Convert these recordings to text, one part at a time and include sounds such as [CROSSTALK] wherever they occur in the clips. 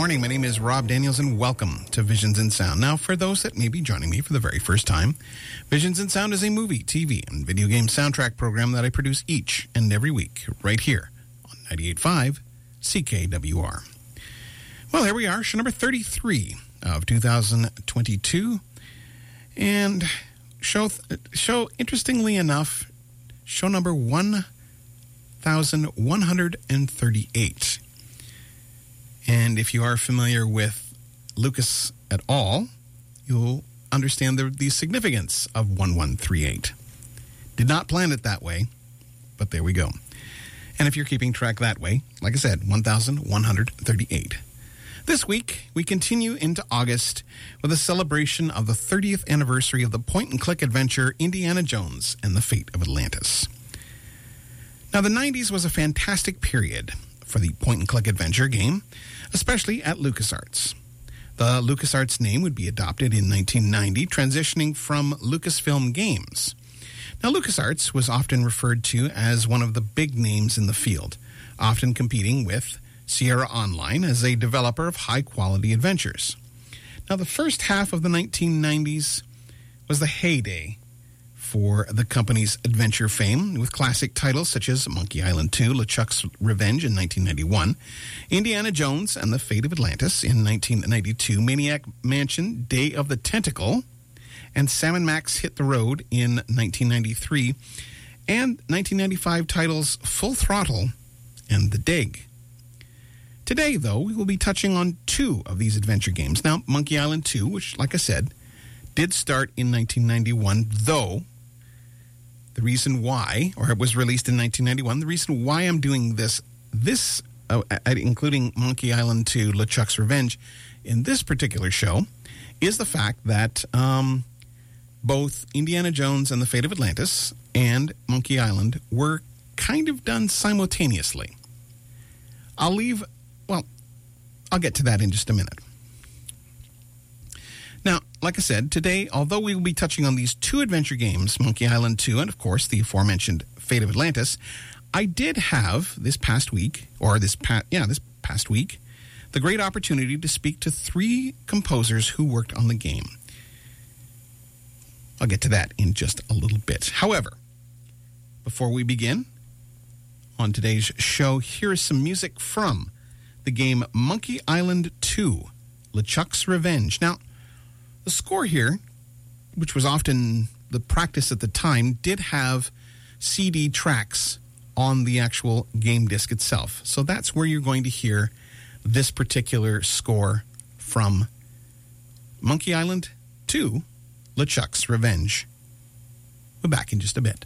Morning. My name is Rob Daniels, and welcome to Visions in Sound. Now, for those that may be joining me for the very first time, Visions in Sound is a movie, TV, and video game soundtrack program that I produce each and every week right here on 98.5 CKWR. Well, here we are, show number 33 of 2022. And show, show interestingly enough, show number 1138. And if you are familiar with Lucas at all, you'll understand the, the significance of 1138. Did not plan it that way, but there we go. And if you're keeping track that way, like I said, 1138. This week, we continue into August with a celebration of the 30th anniversary of the point and click adventure Indiana Jones and the Fate of Atlantis. Now, the 90s was a fantastic period for the point and click adventure game, especially at LucasArts. The LucasArts name would be adopted in 1990, transitioning from Lucasfilm Games. Now, LucasArts was often referred to as one of the big names in the field, often competing with Sierra Online as a developer of high quality adventures. Now, the first half of the 1990s was the heyday for the company's adventure fame with classic titles such as Monkey Island 2, LeChuck's Revenge in 1991, Indiana Jones and the Fate of Atlantis in 1992, Maniac Mansion, Day of the Tentacle, and Sam and Max Hit the Road in 1993, and 1995 titles Full Throttle and The Dig. Today, though, we will be touching on two of these adventure games. Now, Monkey Island 2, which, like I said, did start in 1991, though the reason why, or it was released in 1991, the reason why I'm doing this, this, uh, including Monkey Island 2, LeChuck's Revenge, in this particular show, is the fact that um, both Indiana Jones and the Fate of Atlantis and Monkey Island were kind of done simultaneously. I'll leave, well, I'll get to that in just a minute. Like I said, today, although we will be touching on these two adventure games, Monkey Island 2 and, of course, the aforementioned Fate of Atlantis, I did have this past week, or this past, yeah, this past week, the great opportunity to speak to three composers who worked on the game. I'll get to that in just a little bit. However, before we begin on today's show, here is some music from the game Monkey Island 2 LeChuck's Revenge. Now, the score here, which was often the practice at the time, did have CD tracks on the actual game disc itself. So that's where you're going to hear this particular score from Monkey Island 2 LeChuck's Revenge. We're back in just a bit.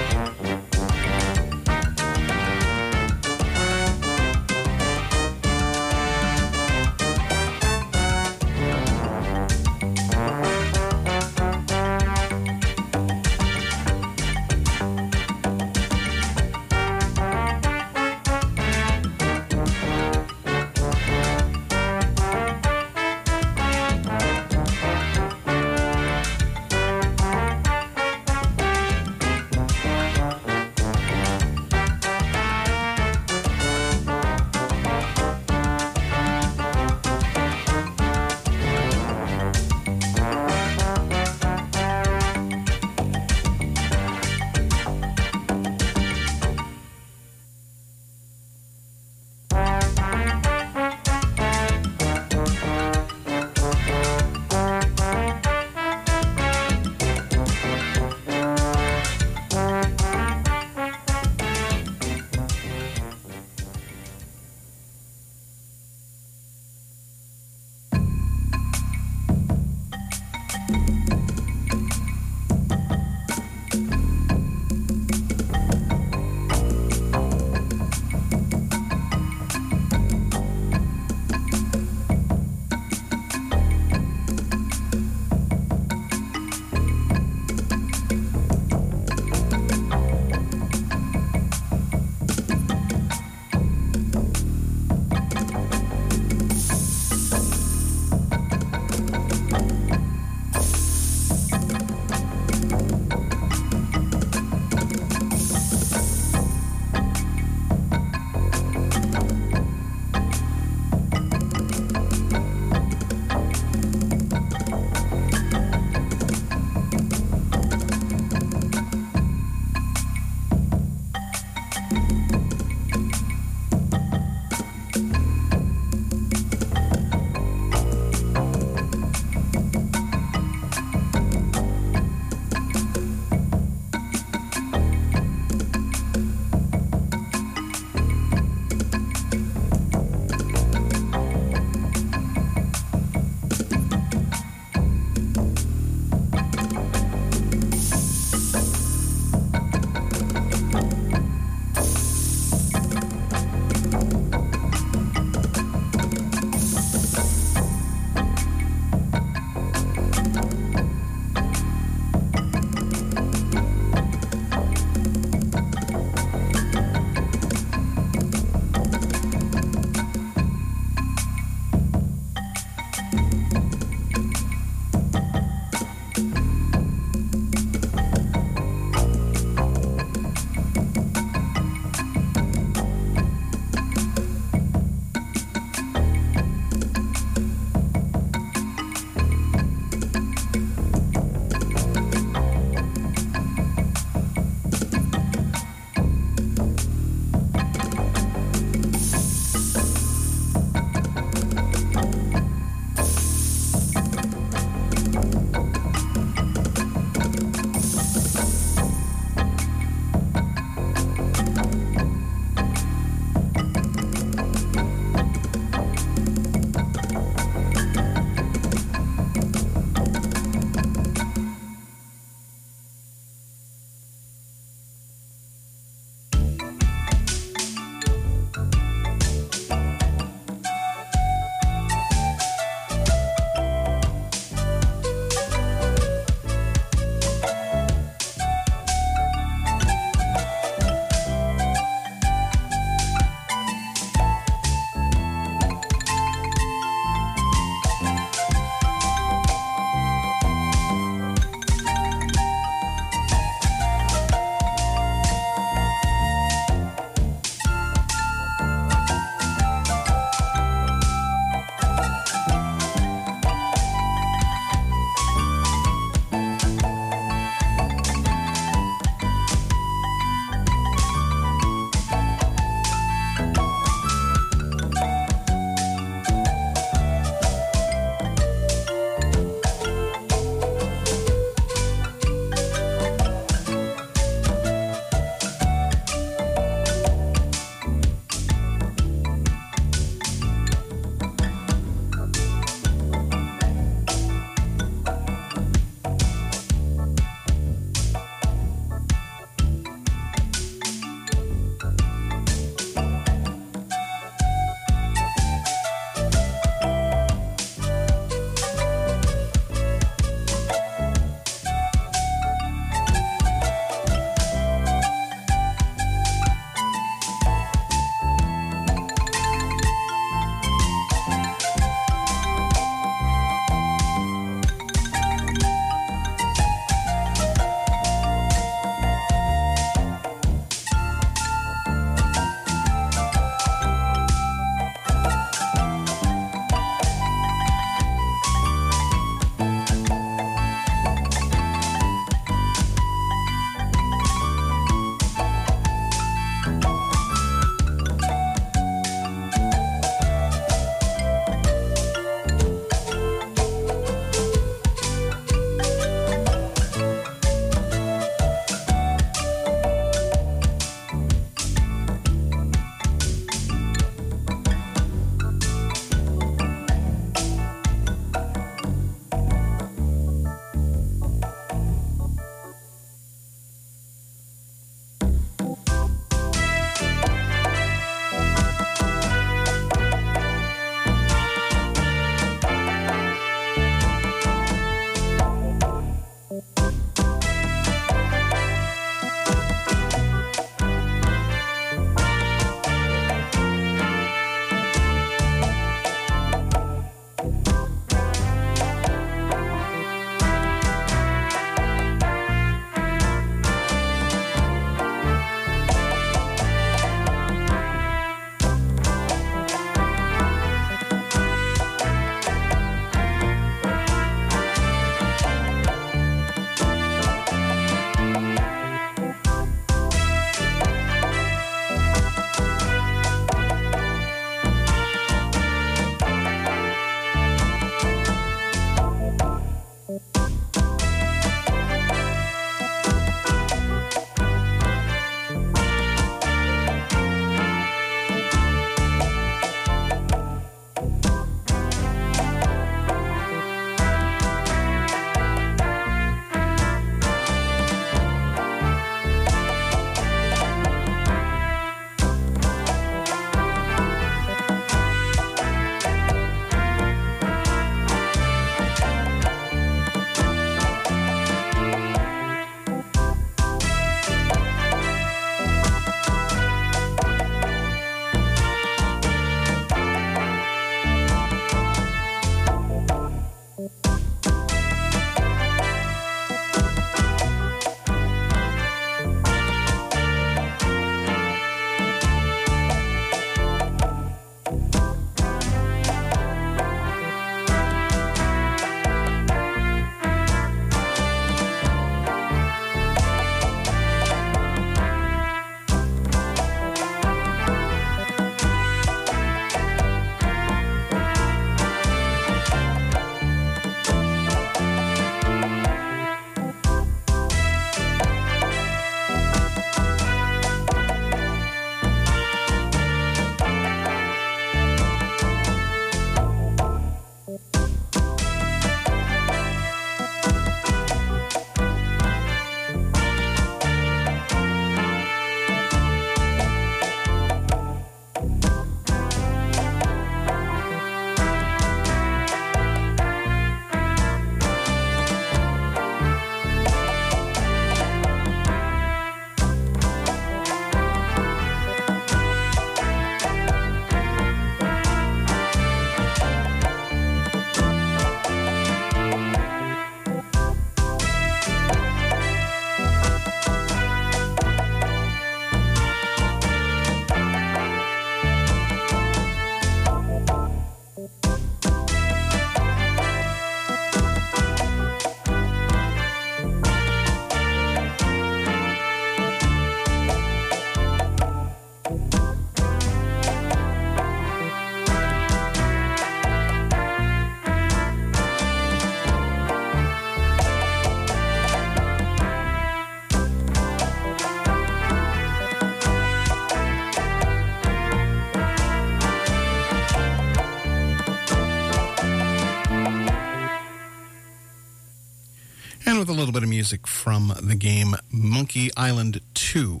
Bit of music from the game Monkey Island 2.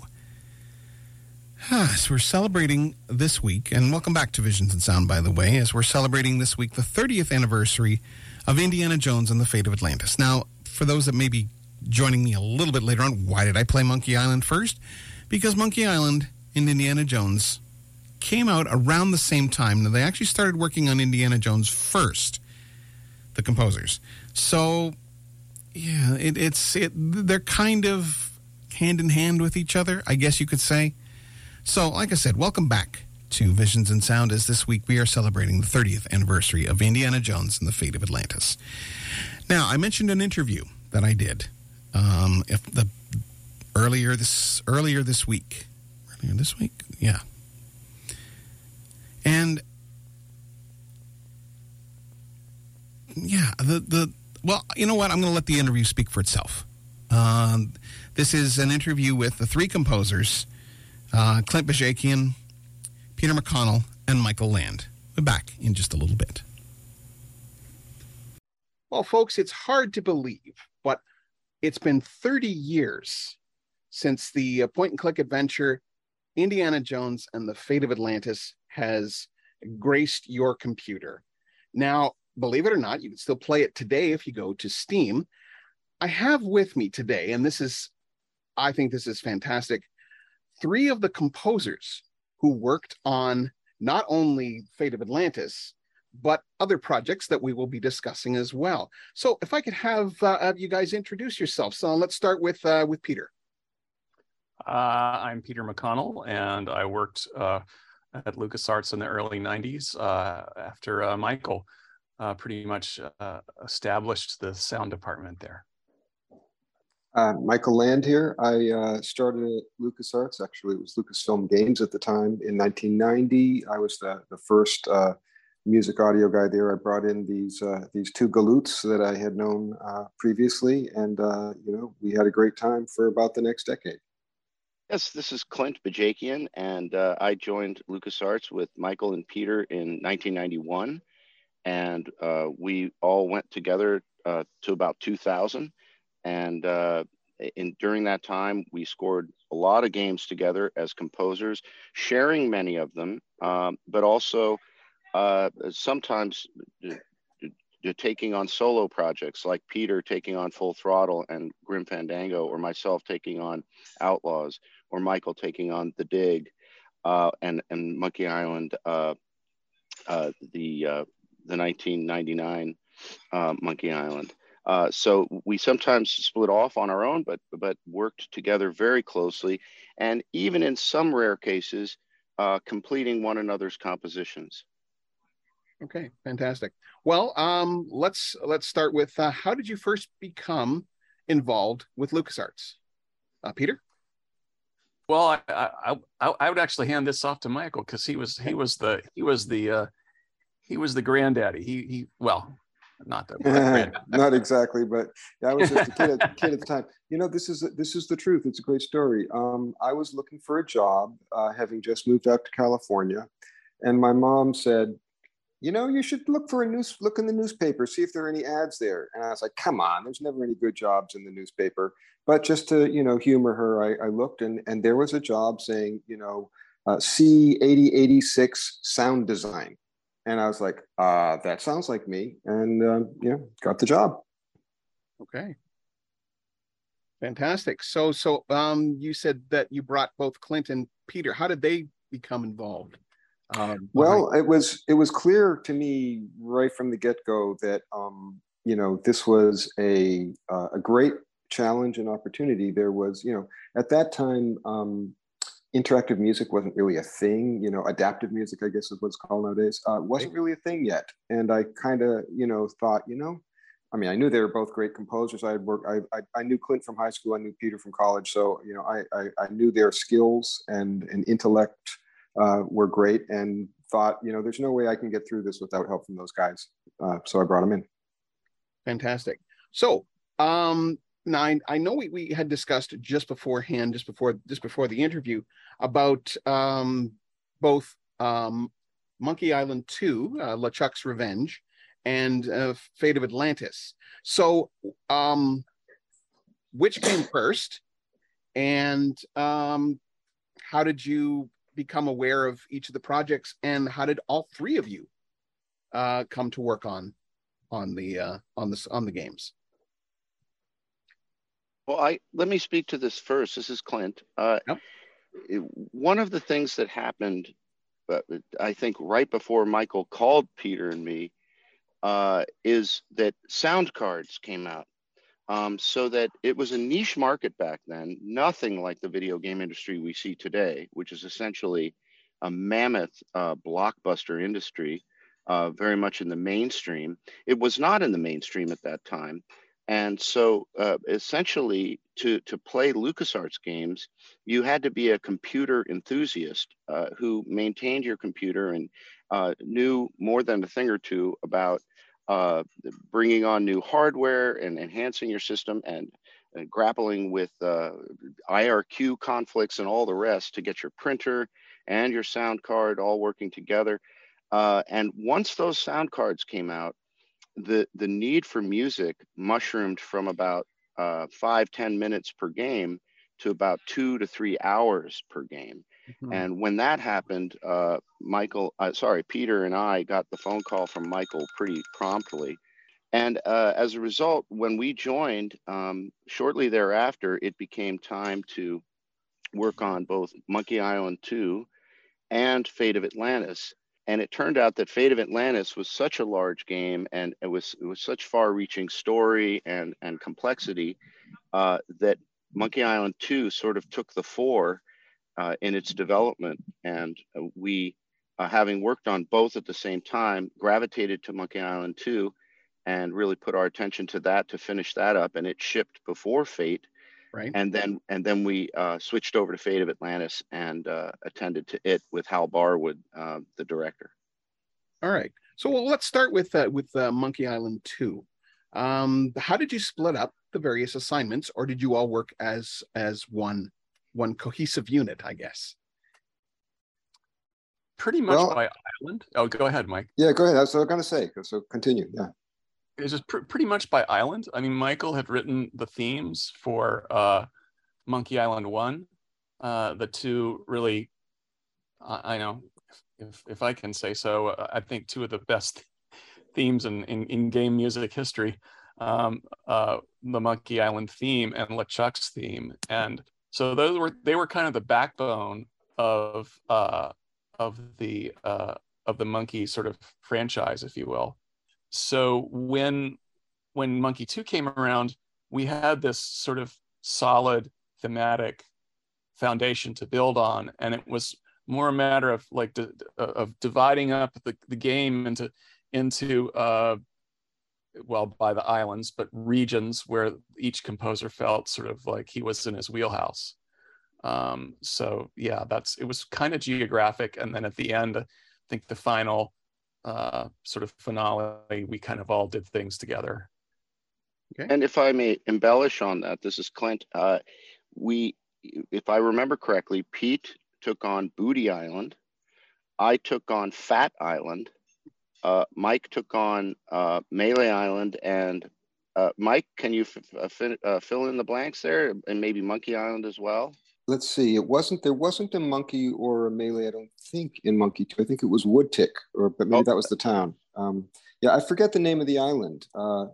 Ah, so we're celebrating this week, and welcome back to Visions and Sound, by the way, as we're celebrating this week the 30th anniversary of Indiana Jones and the Fate of Atlantis. Now, for those that may be joining me a little bit later on, why did I play Monkey Island first? Because Monkey Island and Indiana Jones came out around the same time. Now, they actually started working on Indiana Jones first, the composers. So, yeah, it, it's it, they're kind of hand in hand with each other, I guess you could say. So, like I said, welcome back to Visions and Sound as this week we are celebrating the 30th anniversary of Indiana Jones and the Fate of Atlantis. Now, I mentioned an interview that I did um, if the earlier this earlier this week. Earlier this week, yeah. And yeah, the the well, you know what? I'm going to let the interview speak for itself. Um, this is an interview with the three composers uh, Clint Bajakian, Peter McConnell, and Michael Land. We're back in just a little bit. Well, folks, it's hard to believe, but it's been 30 years since the uh, point and click adventure Indiana Jones and the Fate of Atlantis has graced your computer. Now, believe it or not, you can still play it today if you go to Steam. I have with me today, and this is, I think this is fantastic, three of the composers who worked on not only Fate of Atlantis, but other projects that we will be discussing as well. So, if I could have, uh, you guys introduce yourselves. So, let's start with uh, with Peter. Uh, I'm Peter McConnell, and I worked uh, at LucasArts in the early 90s uh, after uh, pretty much established the sound department there. Michael Land here. I started at LucasArts. Actually, it was Lucasfilm Games at the time in 1990. I was the, the first music audio guy there. I brought in these uh, these two galoots that I had known uh, previously, and uh, you know we had a great time for about the next decade. Yes, this is Clint Bajakian, and uh, I joined LucasArts with Michael and Peter in 1991, and uh, we all went together uh, to about 2000, and in during that time we scored a lot of games together as composers, sharing many of them, um, but also uh, sometimes taking on solo projects like Peter taking on Full Throttle and Grim Fandango, or myself taking on Outlaws, or Michael taking on The Dig, uh, and and Monkey Island, uh, uh, the uh, the 1999 uh, Monkey Island. so we sometimes split off on our own, but but worked together very closely, and even in some rare cases, completing one another's compositions. Okay, fantastic. Well, um, let's let's start with uh, how did you first become involved with LucasArts, uh, Peter? Well, I, I I, I would actually hand this off to Michael because he was he was the he was the uh, he was the granddaddy. He he well, not the [LAUGHS] not exactly, but I was just a kid, at, kid at the time. [LAUGHS] You know, this is this is the truth. It's a great story. Um, I was looking for a job, uh, having just moved out to California, and my mom said, you know, you should look for a news, look in the newspaper, see if there are any ads there. And I was like, come on, there's never any good jobs in the newspaper. But just to, you know, humor her, I, I looked and, and there was a job saying, you know, uh, C8086 sound design. And I was like, uh, that sounds like me. And, um, you know, got the job. Okay. Fantastic. So, so um, you said that you brought both Clint and Peter. How did they become involved? Um, well, it was it was clear to me right from the get go that um, you know this was a uh, a great challenge and opportunity. There was you know at that time um, interactive music wasn't really a thing. You know, adaptive music, I guess is what's called nowadays, uh, wasn't really a thing yet. And I kind of you know thought you know. I mean, I knew they were both great composers. I had worked. I, I, I knew Clint from high school. I knew Peter from college. So you know, I, I, I knew their skills and and intellect uh, were great and thought, you know, there's no way I can get through this without help from those guys. Uh, so I brought them in. Fantastic. So um, now I, I know we, we had discussed just beforehand, just before just before the interview, about um, both um, Monkey Island 2, uh, LeChuck's Revenge, and uh, Fate of Atlantis. So um, which came first, and um, how did you become aware of each of the projects, and how did all three of you uh, come to work on on the uh, on this on the games? Well, I let me speak to this first. This is Clint. Uh, yep. one of the things that happened, uh, I think, right before Michael called Peter and me, uh, is that sound cards came out. Um, so that it was a niche market back then, nothing like the video game industry we see today, which is essentially a mammoth uh, blockbuster industry, uh, very much in the mainstream. It was not in the mainstream at that time. And so uh, essentially to, to play LucasArts games, you had to be a computer enthusiast uh, who maintained your computer and uh, knew more than a thing or two about uh, bringing on new hardware and enhancing your system and, and grappling with uh, IRQ conflicts and all the rest to get your printer and your sound card all working together. Uh, and once those sound cards came out, the, the need for music mushroomed from about uh, five ten minutes per game to about two to three hours per game. Mm-hmm. And when that happened, uh, Michael, uh, sorry, Peter and I got the phone call from Michael pretty promptly. And uh, as a result, when we joined, um, shortly thereafter, it became time to work on both Monkey Island 2 and Fate of Atlantis. And it turned out that Fate of Atlantis was such a large game and it was, it was such far reaching story and, and complexity uh, that Monkey Island 2 sort of took the fore uh, in its development. And we, uh, having worked on both at the same time, gravitated to Monkey Island 2 and really put our attention to that to finish that up. And it shipped before Fate. Right. And then and then we uh, switched over to Fate of Atlantis and uh, attended to it with Hal Barwood, uh, the director. All right. So well, let's start with with Monkey Island 2. Um, how did you split up the various assignments, or did you all work as as one one cohesive unit, I guess. Pretty much well, by island. Oh, go ahead, Mike. Yeah, go ahead. That's what I was going to say. So continue. Yeah. It's just pr- pretty much by island. I mean, Michael had written the themes for uh, Monkey Island One. Uh, the two really, I know, if if I can say so, uh, I think two of the best [LAUGHS] themes in in, in game music history. Um, uh, the Monkey Island theme and LeChuck's theme, and so those were they were kind of the backbone of uh, of the uh, of the monkey sort of franchise, if you will. So when when Monkey Two came around, we had this sort of solid thematic foundation to build on, and it was more a matter of like di- of dividing up the, the game into into uh, well by the islands but regions where each composer felt sort of like he was in his wheelhouse. Um, so yeah that's it was kind of geographic. And then at the end i think the final uh, sort of finale we kind of all did things together. Okay. and if i may embellish on that this is clint uh, we if i remember correctly pete took on booty island. I took on Phatt island. Uh, Mike took on uh, Melee Island, and uh, Mike, can you uh, uh, fill in the blanks there, and maybe Monkey Island as well? Let's see. It wasn't there wasn't a monkey or a melee. I don't think in Monkey Two. I think it was Woodtick, or but maybe oh. that was the town. Um, yeah, I forget the name of the island uh,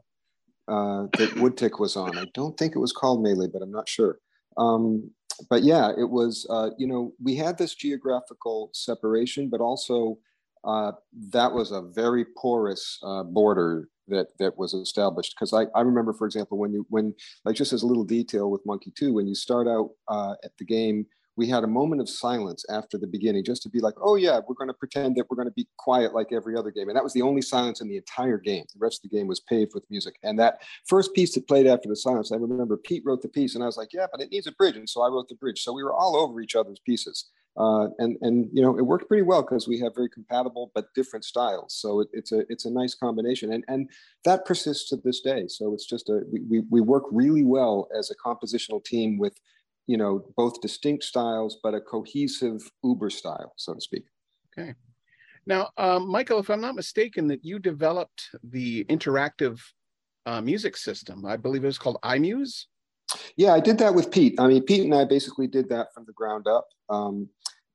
that Woodtick was on. I don't think it was called Melee, but I'm not sure. Um, but yeah, it was. you know, we had this geographical separation, but also uh, that was a very porous uh, border that that was established. Because I, I remember, for example, when you when like just as a little detail with Monkey Two, when you start out uh, at the game, we had a moment of silence after the beginning, just to be like, oh yeah, we're going to pretend that we're going to be quiet like every other game, and that was the only silence in the entire game. The rest of the game was paved with music. And that first piece that played after the silence, I remember Pete wrote the piece, and I was like, yeah, but it needs a bridge, and so I wrote the bridge. So we were all over each other's pieces. Uh, and and you know it worked pretty well because we have very compatible but different styles. So it, it's a it's a nice combination, and and that persists to this day. So it's just a we we work really well as a compositional team with you know both distinct styles but a cohesive Uber style, so to speak. Okay. Now, um, Michael, if I'm not mistaken, that you developed the interactive uh, music system. I believe it was called iMuse. Yeah, I did that with Pete. I mean, Pete and I basically did that from the ground up. Um,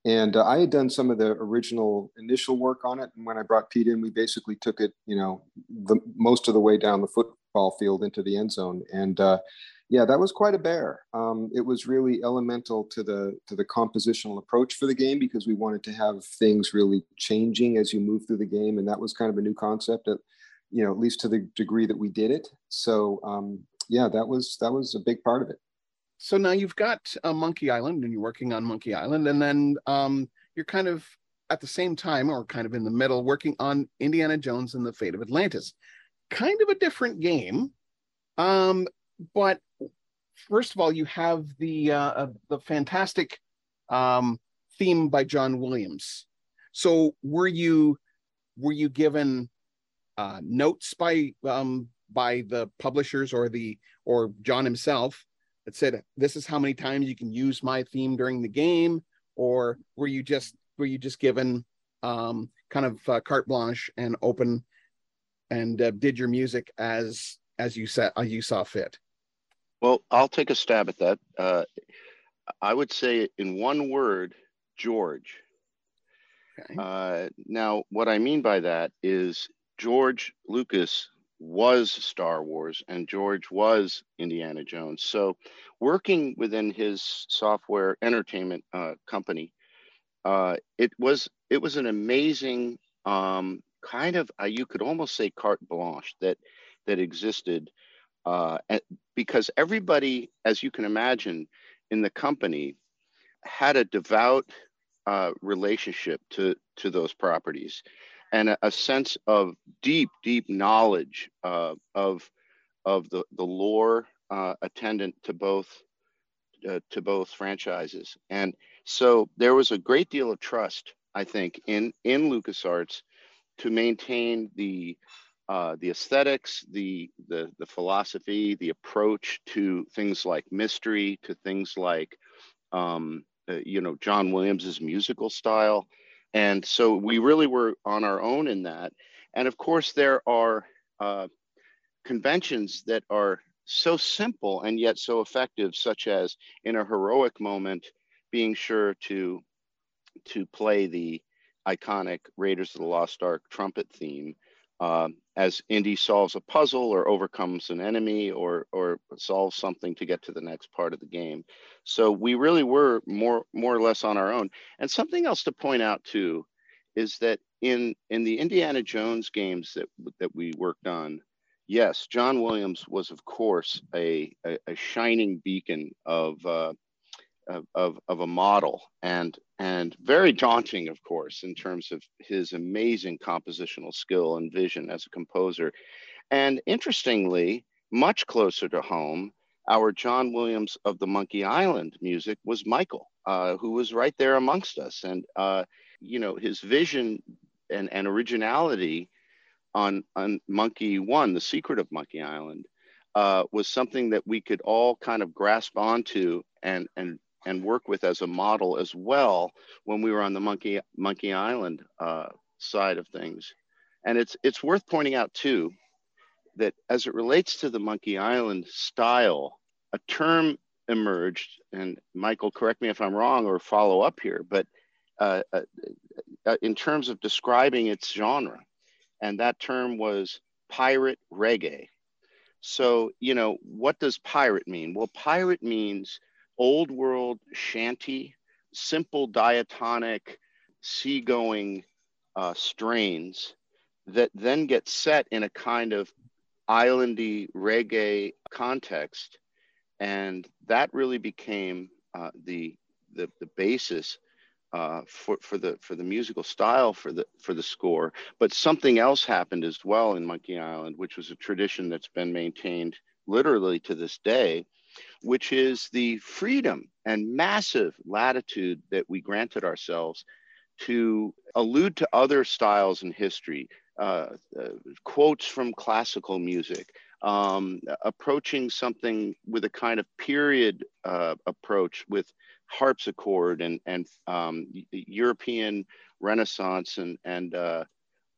and uh, I had done some of the original initial work on it. And when I brought Pete in, we basically took it, you know, the most of the way down the football field into the end zone. And uh, yeah, that was quite a bear. Um, it was really elemental to the to the compositional approach for the game because we wanted to have things really changing as you move through the game, and that was kind of a new concept. That, you know, at least to the degree that we did it. So um, yeah, that was that was a big part of it. So now you've got uh, Monkey Island, and you're working on Monkey Island, and then um, you're kind of at the same time, or kind of in the middle, working on Indiana Jones and the Fate of Atlantis. Kind of a different game, um, but first of all, you have the uh, uh, the fantastic um, theme by John Williams. So were you were you given uh, notes by um, by the publishers or the or John himself that said this is how many times you can use my theme during the game, or were you just were you just given um, kind of uh, carte blanche and open and uh, did your music as as you said you saw fit? Well, I'll take a stab at that. Uh, I would say in one word, George. Okay. Uh, now, what I mean by that is George Lucas was Star Wars and George was Indiana Jones. So, working within his software entertainment uh, company, uh, it was it was an amazing um, kind of uh, you could almost say carte blanche that that existed uh, because everybody, as you can imagine, in the company had a devout uh, relationship to to those properties and a, a sense of deep, deep knowledge uh, of of the the lore uh, attendant to both uh, to both franchises, and so there was a great deal of trust, I think, in in LucasArts to maintain the uh, the aesthetics, the, the the philosophy, the approach to things like mystery, to things like um, uh, you know John Williams's musical style, and so we really were on our own in that. And of course, there are uh, conventions that are so simple and yet so effective, such as in a heroic moment, being sure to to play the iconic Raiders of the Lost Ark trumpet theme uh, as Indy solves a puzzle or overcomes an enemy or or solves something to get to the next part of the game. So we really were more more or less on our own. And something else to point out too is that in in the Indiana Jones games that that we worked on, yes, John Williams was of course a a, a shining beacon of uh, of, of, a model and and very daunting of course in terms of his amazing compositional skill and vision as a composer. And interestingly much closer to home our john williams of the monkey island music was michael uh, who was right there amongst us. And uh, you know his vision and, and originality on on monkey one the secret of monkey island uh, was something that we could all kind of grasp onto and and and work with as a model as well when we were on the Monkey Monkey Island uh, side of things. And it's it's worth pointing out too that as it relates to the Monkey Island style, a term emerged, and Michael, correct me if I'm wrong or follow up here, but uh, uh, in terms of describing its genre, and that term was pirate reggae. So, you know, what does pirate mean? Well, pirate means old world shanty, simple diatonic, seagoing uh, strains that then get set in a kind of islandy reggae context. And that really became uh, the, the, the basis uh, for, for the for the musical style for the for the score. But something else happened as well in Monkey Island, which was a tradition that's been maintained literally to this day, which is the freedom and massive latitude that we granted ourselves to allude to other styles in history, uh, uh, quotes from classical music, um, approaching something with a kind of period uh, approach with harpsichord and, and um, European Renaissance and, and uh,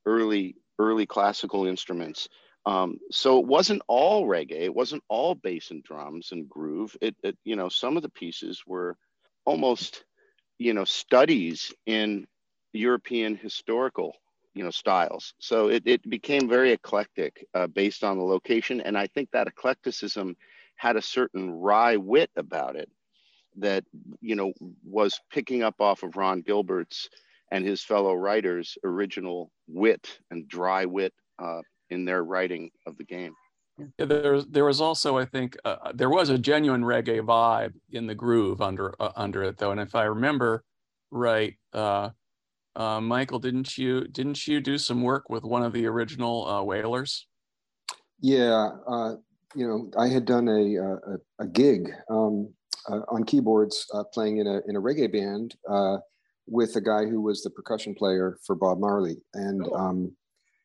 early, early classical instruments. Um, so it wasn't all reggae. It wasn't all bass and drums and groove. It, it, you know, some of the pieces were almost, you know, studies in European historical, you know, styles. So it, it became very eclectic uh, based on the location. And I think that eclecticism had a certain wry wit about it that, you know, was picking up off of Ron Gilbert's and his fellow writers' original wit and dry wit uh, in their writing of the game. Yeah, there, there was also, I think, uh, there was a genuine reggae vibe in the groove under uh, under it, though. And if I remember right, uh, uh Michael, didn't you didn't you do some work with one of the original uh, Wailers? Yeah, uh, you know, I had done a a, a gig um, on keyboards, playing in a in a reggae band with a guy who was the percussion player for Bob Marley, and oh. um,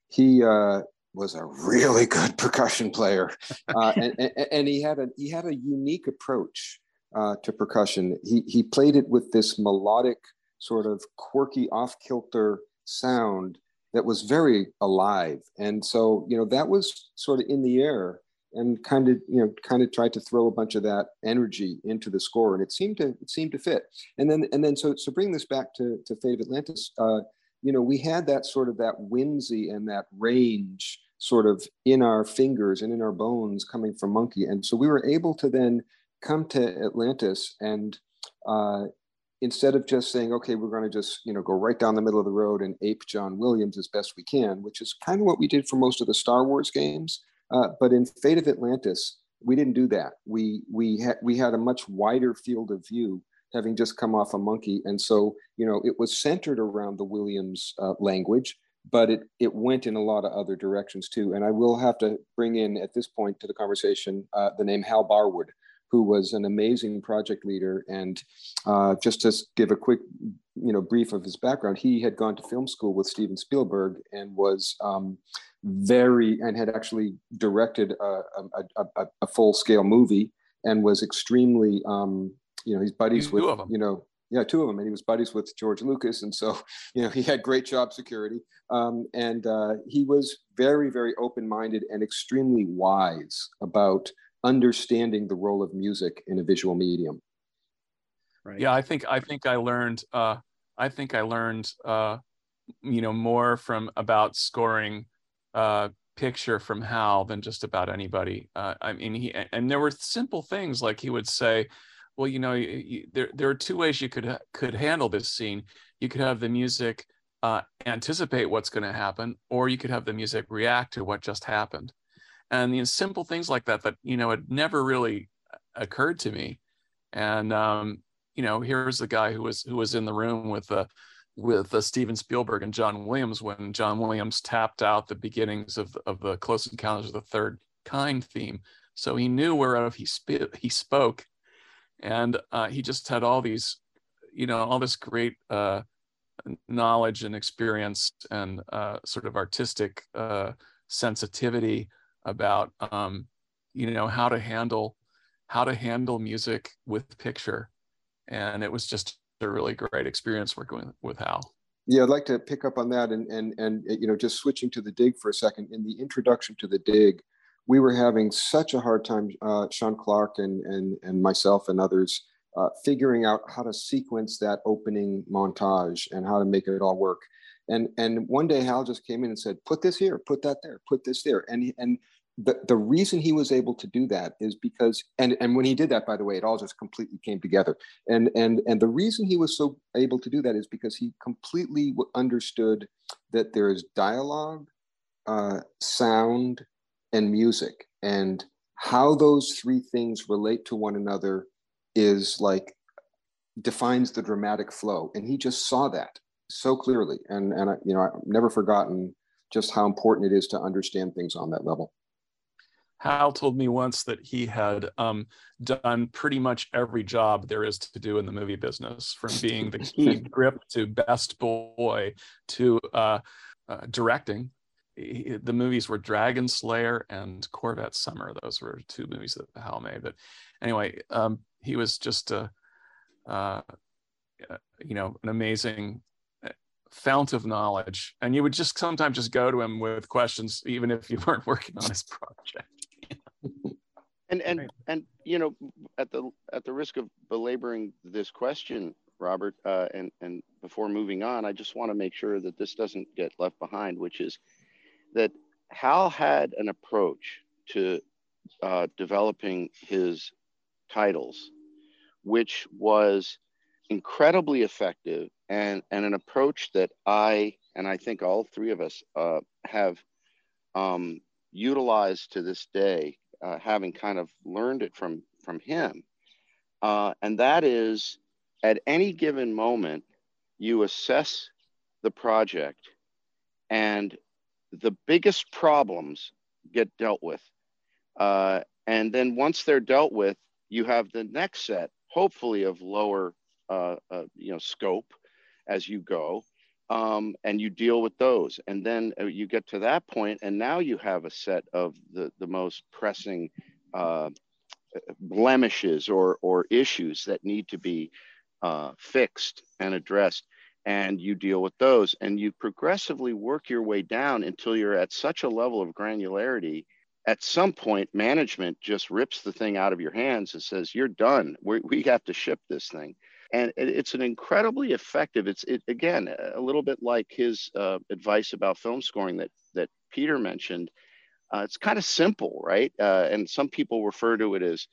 he uh, was a really good [LAUGHS] percussion player, uh, and, and, and, he had a he had a unique approach uh, to percussion. He he played it with this melodic, sort of quirky, off kilter sound that was very alive, and so you know that was sort of in the air and kind of you know kind of tried to throw a bunch of that energy into the score and it seemed to it seemed to fit. And then and then so so bring this back to to fate of atlantis. Uh, you know we had that sort of that whimsy and that range sort of in our fingers and in our bones coming from monkey. And so we were able to then come to atlantis and uh, instead of just saying okay we're going to just you know go right down the middle of the road and ape john williams as best we can which is kind of what we did for most of the star wars games. Uh, but in Fate of Atlantis, we didn't do that. We we had we had a much wider field of view, having just come off a monkey, and so you know it was centered around the Williams uh, language, but it it went in a lot of other directions too. And I will have to bring in at this point to the conversation uh, the name Hal Barwood, who was an amazing project leader. And uh, just to give a quick, you know, brief of his background, he had gone to film school with Steven Spielberg and was um, very and had actually directed a, a, a, a full scale movie and was extremely um, you know he's buddies with you know yeah two of them and he was buddies with george lucas and so [LAUGHS] you know he had great job security. Um, and uh, he was very very open-minded and extremely wise about understanding the role of music in a visual medium. Right. Yeah i think i think i learned uh, i think i learned uh, you know more from about scoring uh, picture from Hal than just about anybody. Uh, I mean, he and there were simple things like he would say, "Well, you know, you, you, there there are two ways you could could handle this scene. You could have the music uh, anticipate what's going to happen, or you could have the music react to what just happened." And the simple things like that that you know had never really occurred to me. And um, you know, here's the guy who was who was in the room with the with uh, Steven Spielberg and John Williams when John Williams tapped out the beginnings of, of the Close Encounters of the Third Kind theme. So he knew whereof he, sp- he spoke. And uh, he just had all these, you know, all this great uh, knowledge and experience and uh, sort of artistic uh, sensitivity about, um, you know, how to handle how to handle music with picture. And it was just a really great experience working with Hal. Yeah, I'd like to pick up on that and and and you know just switching to the dig for a second. In the introduction to the dig, we were having such a hard time, uh, Sean Clark and and and myself and others, uh, figuring out how to sequence that opening montage and how to make it all work. And and one day Hal just came in and said, "Put this here, put that there, put this there," and and the, the reason he was able to do that is because and and when he did that by the way it all just completely came together and and and the reason he was so able to do that is because he completely understood that there is dialogue uh, sound and music. And how those three things relate to one another is like defines the dramatic flow. And he just saw that so clearly. And and I, you know i've never forgotten just how important it is to understand things on that level. Hal told me once that he had um, done pretty much every job there is to do in the movie business, from being the key [LAUGHS] grip to best boy to uh, uh, directing. He, the movies were Dragonslayer and Corvette Summer. Those were two movies that Hal made. But anyway, um, he was just a, uh, you know, an amazing, fount of knowledge, and you would just sometimes just go to him with questions, even if you [LAUGHS] weren't working on his project. and and and you know, at the at the risk of belaboring this question, Robert, uh, and and before moving on, I just want to make sure that this doesn't get left behind, which is that Hal had an approach to uh, developing his titles, which was incredibly effective and, and an approach that I, and I think all three of us uh, have um, utilized to this day, uh, having kind of learned it from, from him. Uh, and that is at any given moment, you assess the project and the biggest problems get dealt with. Uh, and then once they're dealt with, you have the next set, hopefully of lower, uh, uh, you know, scope as you go, um, and you deal with those. And then uh, you get to that point, and now you have a set of the, the most pressing uh, blemishes or, or issues that need to be uh, fixed and addressed and you deal with those and you progressively work your way down until you're at such a level of granularity. At some point management just rips the thing out of your hands and says you're done. We we have to ship this thing. And it's an incredibly effective it's it, again a little bit like his uh, advice about film scoring that that peter mentioned. Uh, it's kind of simple right? Uh, and some people refer to it as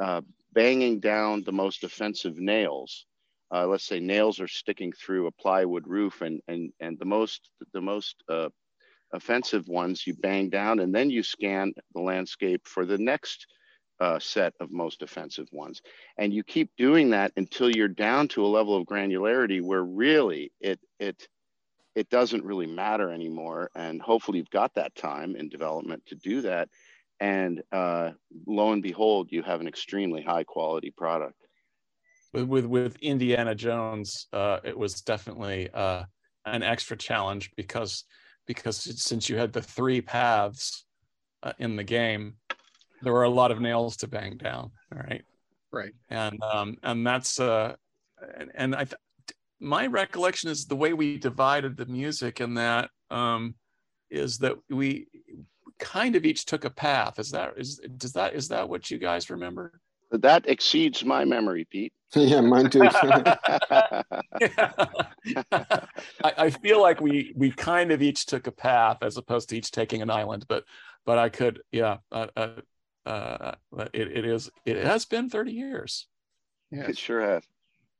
uh, banging down the most offensive nails uh, let's say nails are sticking through a plywood roof and and and the most the most uh, offensive ones you bang down and then you scan the landscape for the next uh, set of most offensive ones. And you keep doing that until you're down to a level of granularity where really it it it doesn't really matter anymore. And hopefully you've got that time in development to do that. And uh, lo and behold you have an extremely high quality product with with, with Indiana Jones, uh, it was definitely uh, an extra challenge because because since you had the three paths uh, in the game, there were a lot of nails to bang down. Right. Right. And um, and that's uh, and, and I. Th- my recollection is the way we divided the music in that um, is that we kind of each took a path. Is that is does that is that what you guys remember? That exceeds my memory, Pete. [LAUGHS] yeah, mine too. [LAUGHS] I, I, feel like we we kind of each took a path as opposed to each taking an island, but but I could, yeah, uh, uh, uh, it, it is it has been thirty years. Yeah, it sure has.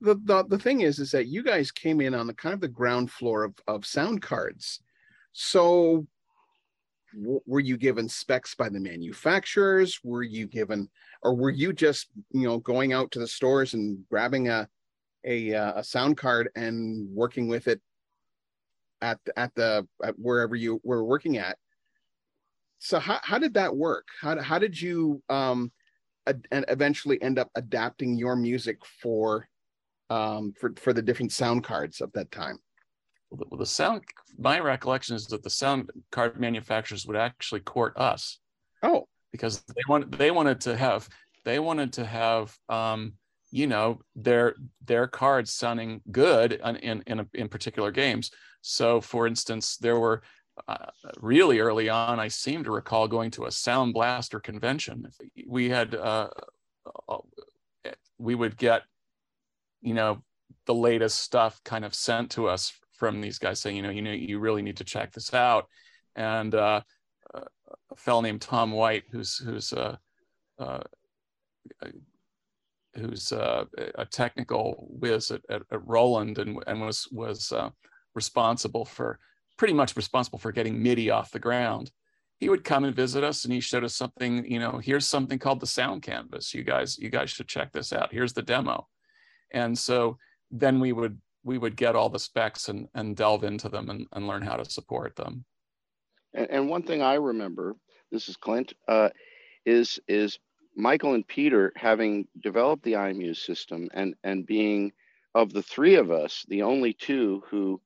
The, the the thing is, is that you guys came in on the kind of the ground floor of of sound cards, so were you given specs by the manufacturers? Were you given or were you just you know going out to the stores and grabbing a a, uh, a sound card and working with it at at the at wherever you were working at? So how, how did that work? How, how did you um ad- and eventually end up adapting your music for um for for the different sound cards of that time well, the sound my recollection is that the sound card manufacturers would actually court us. Oh. Because they wanted they wanted to have they wanted to have um, you know their their cards sounding good in in in, in particular games. So for instance there were uh, really early on i seem to recall going to a sound blaster convention. We had uh, uh we would get you know the latest stuff kind of sent to us from these guys saying, you know, you know, you really need to check this out. And uh, a fellow named Tom White, who's who's uh, uh, who's uh, a technical whiz at, at, at, Roland and, and was was uh, responsible for pretty much responsible for getting MIDI off the ground. He would come and visit us, and he showed us something. You know, here's something called the Sound Canvas. You guys, you guys should check this out. Here's the demo. And so then we would we would get all the specs and, and delve into them and, and learn how to support them. And, and one thing I remember, this is Clint, uh, is is Michael and Peter having developed the iMUSE system and and being of the three of us the only two who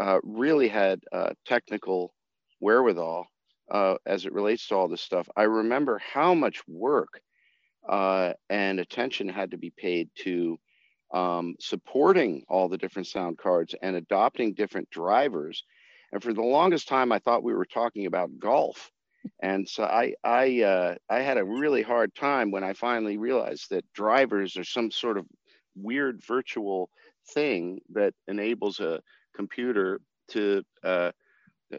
uh, really had uh, technical wherewithal uh, as it relates to all this stuff. I remember how much work uh, and attention had to be paid to um, supporting all the different sound cards and adopting different drivers. And for the longest time, I thought we were talking about golf. And so I, I, uh, I had a really hard time when I finally realized that drivers are some sort of weird virtual thing that enables a computer to uh,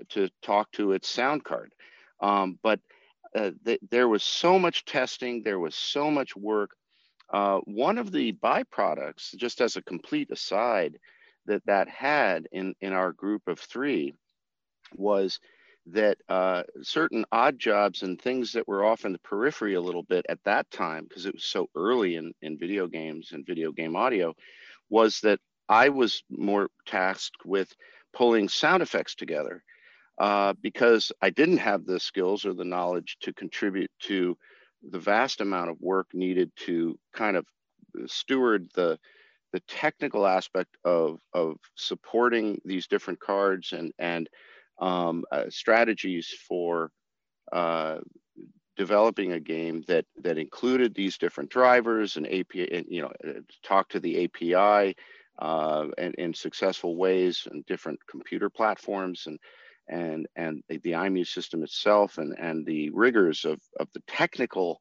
to talk to its sound card. Um, but uh, th- there was so much testing, there was so much work. Uh, one of the byproducts, just as a complete aside, that that had in, in our group of three was that uh, certain odd jobs and things that were off in the periphery a little bit at that time, because it was so early in, in video games and video game audio, was that I was more tasked with pulling sound effects together uh, because I didn't have the skills or the knowledge to contribute to the vast amount of work needed to kind of steward the the technical aspect of of supporting these different cards and and um, uh, strategies for uh, developing a game that that included these different drivers and API and you know uh, talk to the API uh, and in successful ways and different computer platforms and and and the, the iMUSE system itself and and the rigors of of the technical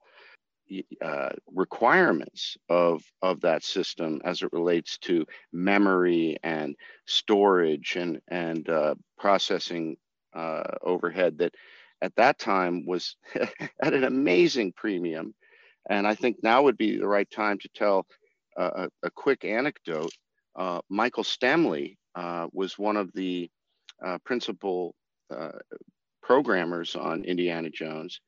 uh, requirements of of that system as it relates to memory and storage and and uh, processing uh, overhead that at that time was [LAUGHS] at an amazing premium. And I think now would be the right time to tell a, a quick anecdote. Uh, Michael Stemmle uh, was one of the uh, principal uh, programmers on Indiana Jones.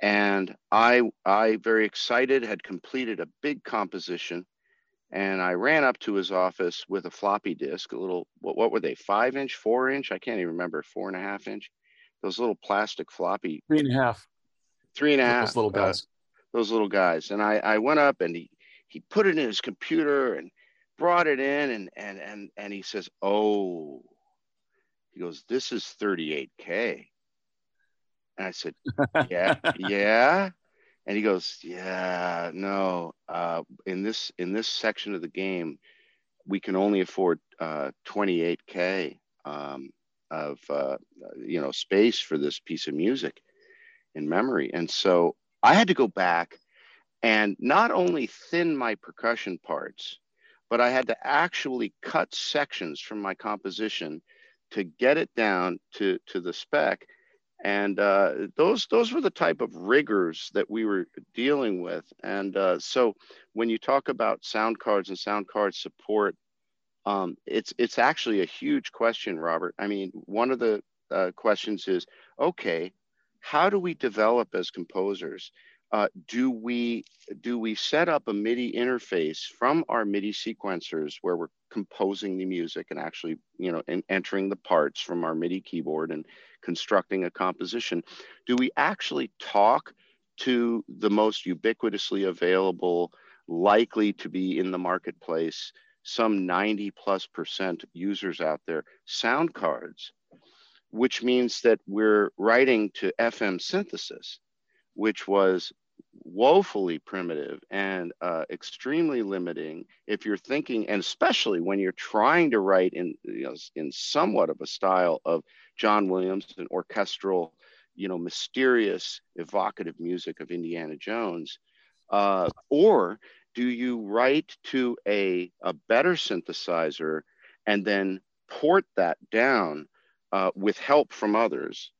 And I, I very excited, had completed a big composition. And I ran up to his office with a floppy disk, a little, what, what were they, five inch, four inch? I can't even remember, four and a half inch. Those little plastic floppy. Three and a half. Three and a half. Those little guys. Uh, those little guys. And I, I went up and he, he put it in his computer and brought it in and and and and he says, "Oh," he goes, "This is 38k." And I said, [LAUGHS] "Yeah, yeah." And he goes, "Yeah, no. Uh, in this in this section of the game, we can only afford uh, 28k um, of uh, you know space for this piece of music in memory." And so I had to go back and not only thin my percussion parts but I had to actually cut sections from my composition to get it down to, to the spec. And uh, those, those were the type of rigors that we were dealing with. And uh, so when you talk about sound cards and sound card support, um, it's, it's actually a huge question, Robert. I mean, one of the uh, questions is, okay, how do we develop as composers? Uh, do we do we set up a MIDI interface from our MIDI sequencers where we're composing the music and actually you know and entering the parts from our MIDI keyboard and constructing a composition? Do we actually talk to the most ubiquitously available, likely to be in the marketplace, some 90 plus percent users out there, sound cards, which means that we're writing to FM synthesis which was woefully primitive and uh, extremely limiting if you're thinking and especially when you're trying to write in you know in somewhat of a style of john williams an orchestral you know mysterious evocative music of indiana jones uh, or do you write to a, a better synthesizer and then port that down uh, with help from others?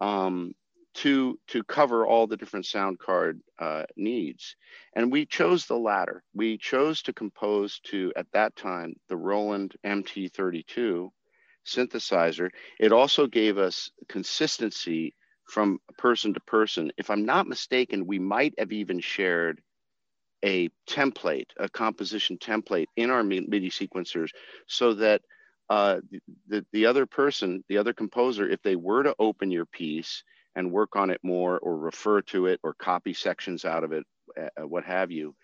Um, to to cover all the different sound card uh, needs. And we chose the latter. We chose to compose to at that time the roland mt32 synthesizer. It also gave us consistency from person to person. If i'm not mistaken we might have even shared a template a composition template in our midi sequencers so that uh, the, the other person the other composer if they were to open your piece and work on it more or refer to it or copy sections out of it, uh, what have you.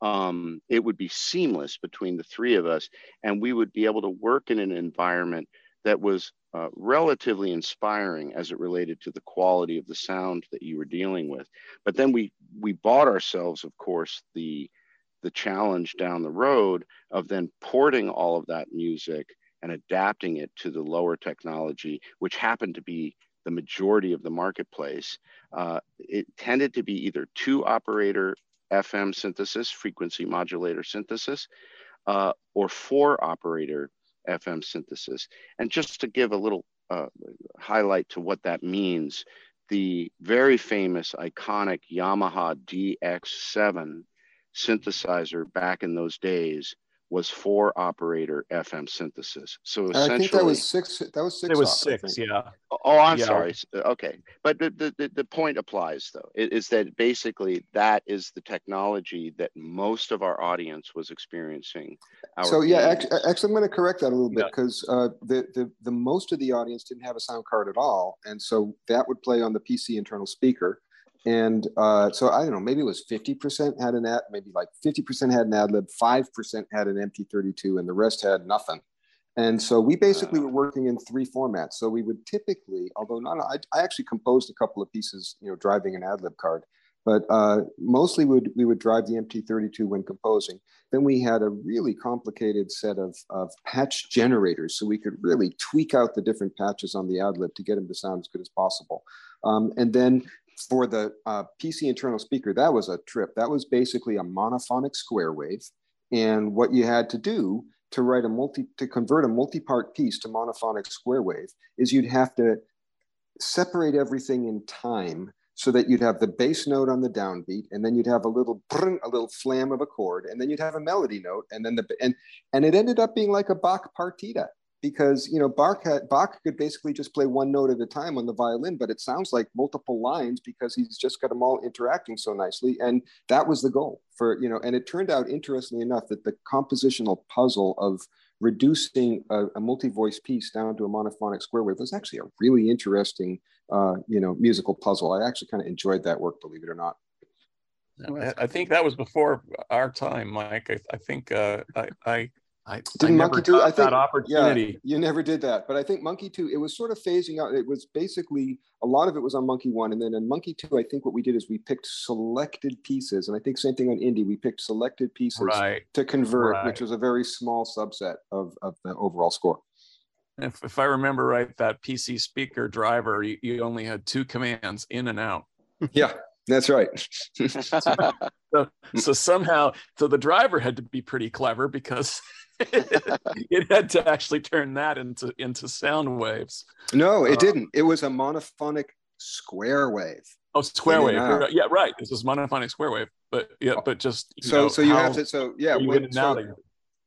Um, it would be seamless between the three of us, and we would be able to work in an environment that was uh, relatively inspiring as it related to the quality of the sound that you were dealing with. But then we we bought ourselves, of course, the the challenge down the road of then porting all of that music and adapting it to the lower technology, which happened to be the majority of the marketplace. Uh, it tended to be either two operator FM synthesis, frequency modulator synthesis, uh, or four operator FM synthesis. And just to give a little uh, highlight to what that means, the very famous iconic Yamaha DX7 synthesizer back in those days was four operator FM synthesis. So essentially, I think that was six. That was six. It was off, six. Yeah. Oh, I'm yeah. sorry. Okay, but the, the the point applies though. Is that basically that is the technology that most of our audience was experiencing. so yeah, actually, actually, I'm going to correct that a little bit because yeah. uh, the the the most of the audience didn't have a sound card at all, and so that would play on the PC internal speaker and uh, so I don't know, maybe it was 50% had an ad, maybe like 50% had an ad lib, 5% had an MT32, and the rest had nothing. And so we basically were working in three formats. So we would typically, although not, I, I actually composed a couple of pieces, you know, driving an ad lib card, but uh, mostly would, we would drive the MT32 when composing. Then we had a really complicated set of, of patch generators. So we could really tweak out the different patches on the ad lib to get them to sound as good as possible. Um, and then for the uh, PC internal speaker, that was a trip. That was basically a monophonic square wave. And what you had to do to write a multi, to convert a multi-part piece to monophonic square wave is you'd have to separate everything in time so that you'd have the bass note on the downbeat and then you'd have a little a little flam of a chord and then you'd have a melody note and then the and and it ended up being like a Bach partita because you know Bach had, Bach could basically just play one note at a time on the violin, but it sounds like multiple lines because he's just got them all interacting so nicely, and that was the goal for you know. And it turned out, interestingly enough, that the compositional puzzle of reducing a, a multi-voice piece down to a monophonic square wave was actually a really interesting, uh, you know, musical puzzle. I actually kind of enjoyed that work, believe it or not. I think that was before our time, Mike. I, I think uh, I, I I didn't I Monkey Two. I think that opportunity. Yeah, you never did that, but I think Monkey Two. It was sort of phasing out. It was basically a lot of it was on Monkey One, and then in Monkey Two, I think what we did is we picked selected pieces, and I think same thing on Indie. We picked selected pieces right. to convert, right. which was a very small subset of of the overall score. If, if I remember right, that PC speaker driver, you, you only had two commands in and out. [LAUGHS] yeah, that's right. [LAUGHS] so, so somehow, so the driver had to be pretty clever because [LAUGHS] it had to actually turn that into into sound waves. No, it uh, didn't. It was a monophonic square wave. Oh, square wave. Yeah, right. This is monophonic square wave. But yeah, but just so know, so you have to so yeah. When, so,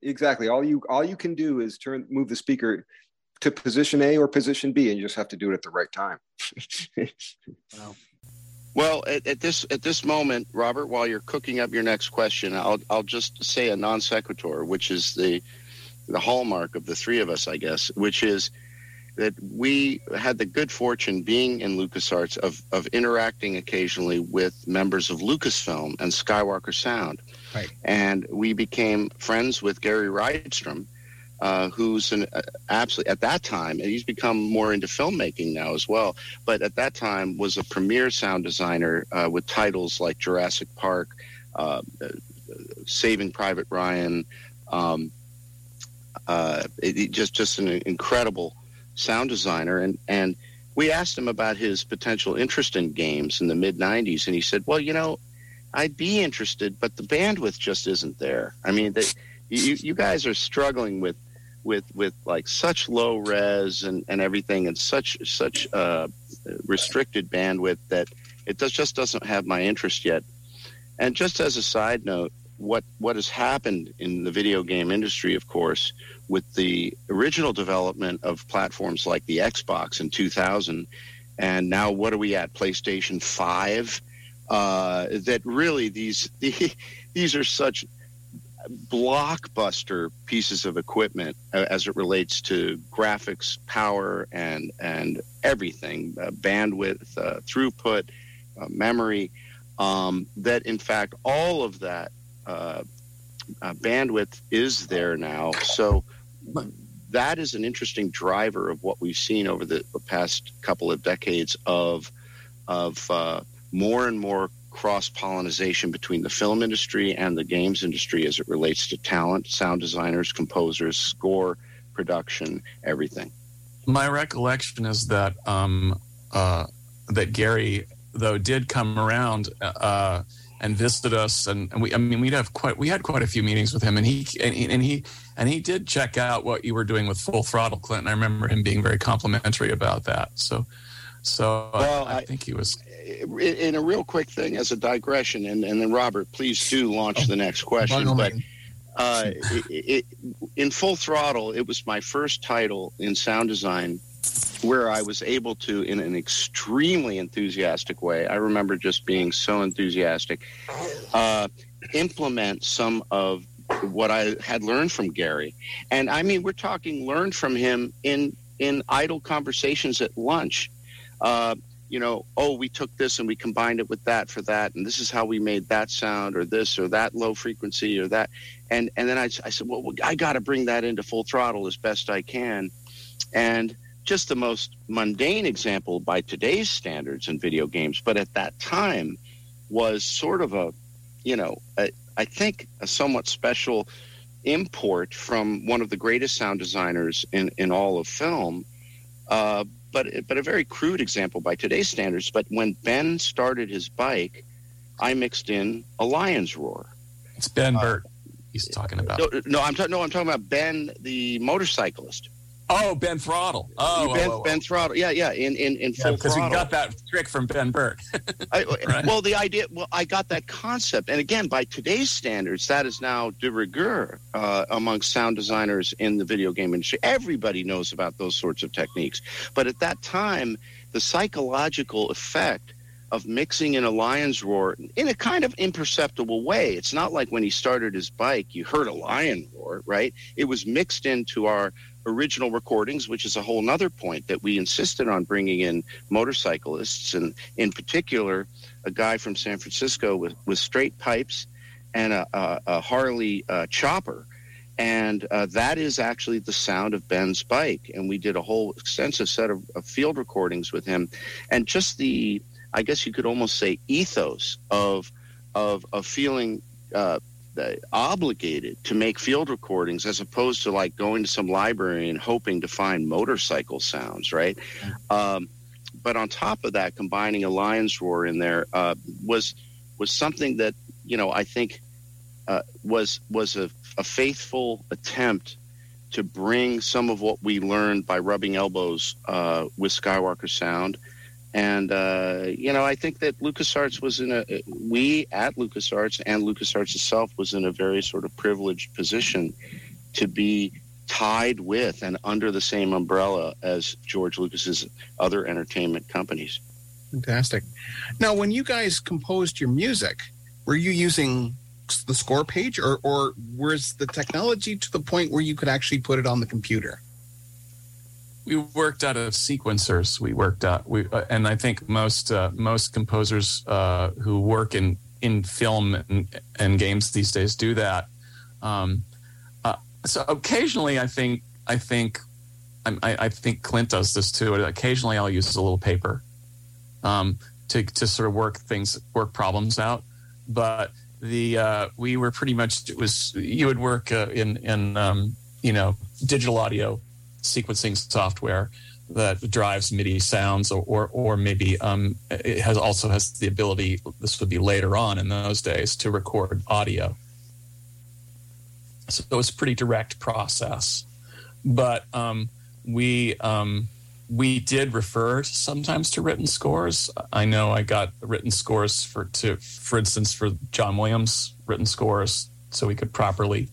exactly. All you all you can do is turn move the speaker to position A or position B, and you just have to do it at the right time. [LAUGHS] wow. Well, at, at, this at this moment, Robert, while you're cooking up your next question, I'll I'll just say a non sequitur, which is the the hallmark of the three of us, I guess, which is that we had the good fortune being in LucasArts of of interacting occasionally with members of Lucasfilm and Skywalker Sound, right. and we became friends with Gary Rydstrom uh, who's an uh, absolutely at that time, and he's become more into filmmaking now as well. But at that time, was a premier sound designer uh, with titles like Jurassic Park, uh, uh, Saving Private Ryan. Um, uh, it, it just just an incredible sound designer, and and we asked him about his potential interest in games in the mid '90s, and he said, "Well, you know." I'd be interested, but the bandwidth just isn't there. I mean, they, you, you guys are struggling with with with like such low res and, and everything and such such uh, restricted bandwidth that it does, just doesn't have my interest yet. And just as a side note, what what has happened in the video game industry, of course, with the original development of platforms like the Xbox in 2000, and now what are we at? PlayStation 5. Uh, that really these [LAUGHS] these are such blockbuster pieces of equipment uh, as it relates to graphics, power, and and everything, uh, bandwidth, uh, throughput, uh, memory. Um, that in fact all of that uh, bandwidth is there now. So that is an interesting driver of what we've seen over the past couple of decades of of more and more cross pollination between the film industry and the games industry as it relates to talent, sound designers, composers, score, production, everything. My recollection is that um, uh, that Gary, though, did come around uh, and visit us, and, and, we, I mean, we'd have quite, we had quite a few meetings with him, and he, and he, and he, and he did check out what you were doing with Full Throttle, Clinton. I remember him being very complimentary about that. So, so well, I, I, think he was. In a real quick thing, as a digression, and, and then Robert, please do launch oh, the next question. But uh, it, it, in Full Throttle, it was my first title in sound design where I was able to, in an extremely enthusiastic way, I remember just being so enthusiastic, uh, implement some of what I had learned from Gary. And I mean, we're talking learned from him in in idle conversations at lunch. Uh, you know, oh, we took this and we combined it with that for that, and this is how we made that sound, or this, or that low frequency, or that. And and then I, I said, well, I got to bring that into full throttle as best I can. And just the most mundane example by today's standards in video games, but at that time was sort of a, you know, a, I think a somewhat special import from one of the greatest sound designers in, in all of film. Uh, but but a very crude example by today's standards. But when Ben started his bike, I mixed in a lion's roar. It's Ben uh, Burtt. He's talking about. No, no I'm talking. No, I'm talking about Ben, the motorcyclist. Oh, Ben Throttle. Oh, Ben, oh, oh, ben Throttle. Yeah, yeah. In in in full because we got that trick from Ben Burtt. [LAUGHS] I, [LAUGHS] right? Well, the idea. Well, I got that concept, and again, by today's standards, that is now de rigueur uh, among sound designers in the video game industry. Everybody knows about those sorts of techniques, but at that time, the psychological effect of mixing in a lion's roar in a kind of imperceptible way. It's not like when he started his bike, you heard a lion roar, right? It was mixed into our original recordings, which is a whole other point that we insisted on bringing in motorcyclists, and in particular, a guy from San Francisco with, with straight pipes and a, a, a Harley uh, chopper. And uh, that is actually the sound of Ben's bike. And we did a whole extensive set of, of field recordings with him. And just the, I guess you could almost say, ethos of, of, of feeling uh, obligated to make field recordings as opposed to like going to some library and hoping to find motorcycle sounds, right? Um, but on top of that, combining a lion's roar in there uh, was was something that you know I think uh, was was a, a faithful attempt to bring some of what we learned by rubbing elbows uh, with Skywalker Sound and, uh, you know, I think that LucasArts was in a, we at LucasArts and LucasArts itself was in a very sort of privileged position to be tied with and under the same umbrella as George Lucas's other entertainment companies. Fantastic. Now, when you guys composed your music, were you using the score page or, or was the technology to the point where you could actually put it on the computer? We worked out of sequencers. We worked out, we, uh, and I think most uh, most composers uh, who work in in film and, and, games these days do that. Um, uh, so occasionally, I think I think I, I, think Clint does this too. Occasionally, I'll use a little paper um, to to sort of work things, work problems out. But the uh, we were pretty much it was you would work uh, in in um, you know digital audio sequencing software that drives MIDI sounds, or or, or maybe um, it has also has the ability. This would be later on in those days to record audio. So it was a pretty direct process, but um, we um, we did refer sometimes to written scores. I know I got written scores for to for instance for John Williams written scores, so we could properly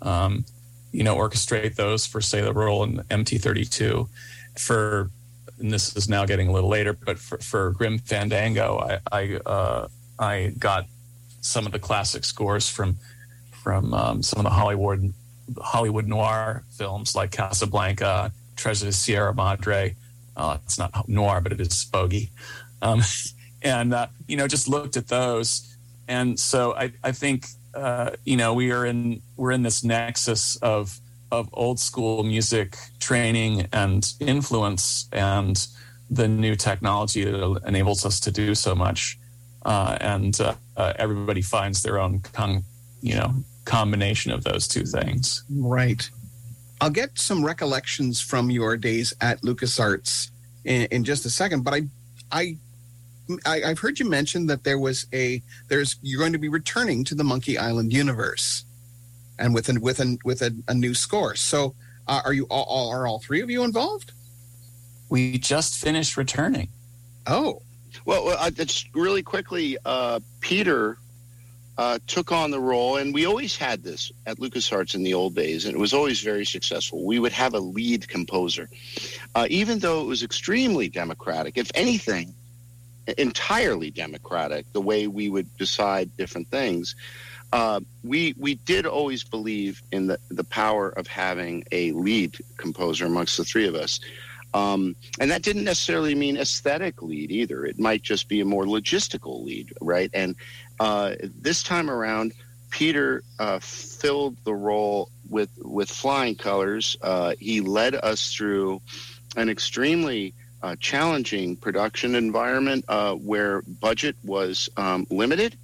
um, you know, orchestrate those for, say, the Roland MT32. For, and this is now getting a little later, but for, for Grim Fandango, I, I, uh, I got some of the classic scores from from um, some of the Hollywood Hollywood noir films like Casablanca, Treasure of Sierra Madre. Uh, it's not noir, but it is bogey. Um, [LAUGHS] and uh, you know, just looked at those, and so I, I think uh, you know, we are in we're in this nexus of of old school music training and influence, and the new technology that enables us to do so much. uh, and uh, uh, everybody finds their own con- you know combination of those two things. Right. I'll get some recollections from your days at LucasArts in, in just a second, but I, I, I, have heard you mention that there was a there's you're going to be returning to the Monkey Island universe, and with an with an with a, a new score. So, uh, are you all, all are all three of you involved? We just finished returning. Oh, well, uh, just really quickly, uh, Peter uh, took on the role, and we always had this at LucasArts in the old days, and it was always very successful. We would have a lead composer, uh, even though it was extremely democratic. If anything, entirely democratic, the way we would decide different things. Uh, we we did always believe in the, the power of having a lead composer amongst the three of us. Um, and that didn't necessarily mean aesthetic lead either. It might just be a more logistical lead, right? And uh, this time around, Peter uh, filled the role with with flying colors. Uh, he led us through an extremely uh, challenging production environment uh, where budget was um, limited,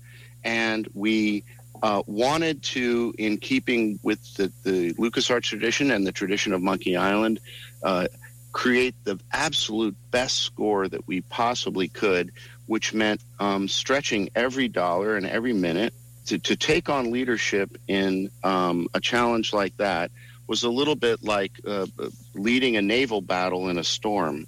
and we uh, wanted to, in keeping with the, the LucasArts tradition and the tradition of Monkey Island, uh, create the absolute best score that we possibly could, which meant um, stretching every dollar and every minute to, to take on leadership in um, a challenge like that was a little bit like uh, leading a naval battle in a storm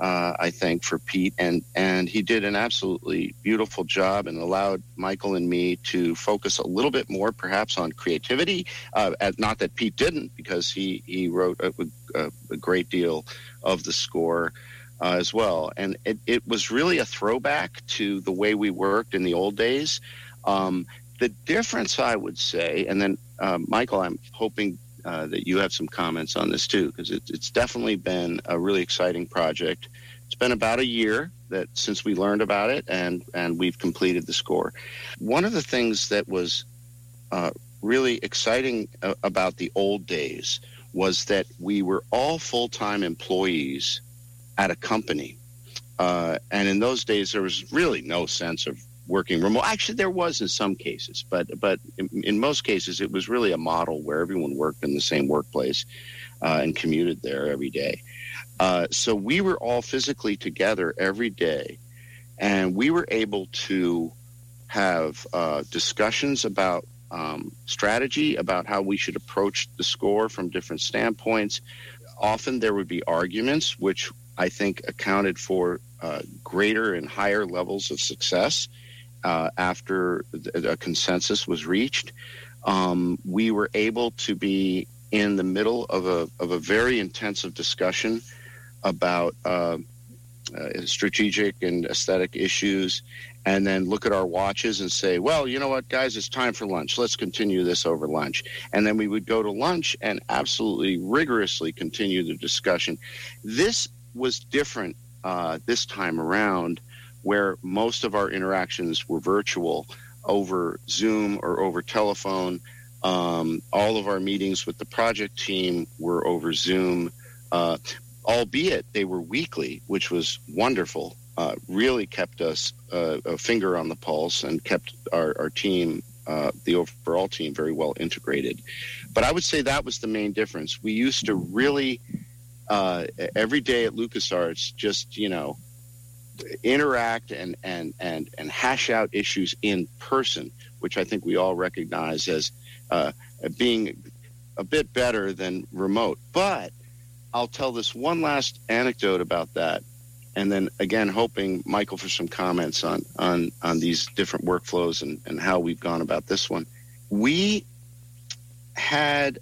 uh, I think, for Pete, and and he did an absolutely beautiful job and allowed Michael and me to focus a little bit more, perhaps, on creativity. Uh, not that Pete didn't, because he he wrote a, a, a great deal of the score. Uh, as well, and it, it was really a throwback to the way we worked in the old days. Um, the difference, I would say, and then uh, Michael, I'm hoping uh, that you have some comments on this too, because it, it's definitely been a really exciting project. It's been about a year that since we learned about it, and and we've completed the score. One of the things that was uh, really exciting uh, about the old days was that we were all full time employees at a company. Uh, and in those days, there was really no sense of working remote. Actually, there was in some cases, but but in, in most cases, it was really a model where everyone worked in the same workplace uh, and commuted there every day. Uh, so we were all physically together every day, and we were able to have uh, discussions about um, strategy, about how we should approach the score from different standpoints. Often there would be arguments, which I think accounted for uh, greater and higher levels of success uh, after a consensus was reached, um, we were able to be in the middle of a, of a very intensive discussion about uh, uh, strategic and aesthetic issues, and then look at our watches and say, well, you know what, guys, it's time for lunch. Let's continue this over lunch. And then we would go to lunch and absolutely rigorously continue the discussion. This was different uh, this time around where most of our interactions were virtual over Zoom or over telephone. Um, all of our meetings with the project team were over Zoom, uh, albeit they were weekly, which was wonderful. Uh, really kept us uh, a finger on the pulse and kept our, our team, uh, the overall team, very well integrated. But I would say that was the main difference. We used to really, uh, every day at LucasArts, just, you know, interact and, and, and, and hash out issues in person, which I think we all recognize as uh, being a bit better than remote. But I'll tell this one last anecdote about that. And then again, hoping Michael for some comments on, on, on these different workflows and, and how we've gone about this one. We had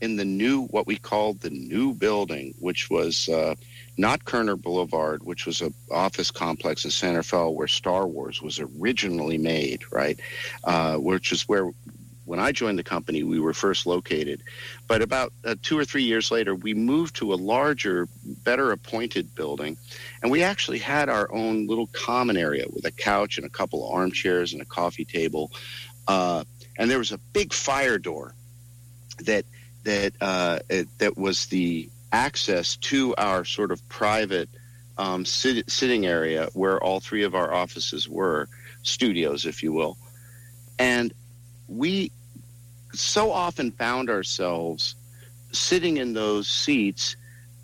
in the new, what we called the new building, which was uh, not Kerner Boulevard, which was an office complex in Santa Fe where Star Wars was originally made, right? Uh, which is where, when I joined the company, we were first located. But about uh, two or three years later, we moved to a larger, better appointed building. And we actually had our own little common area with a couch and a couple of armchairs and a coffee table. Uh, and there was a big fire door that that uh, that was the access to our sort of private um, sit- sitting area where all three of our offices were. studios, if you will. And we so often found ourselves sitting in those seats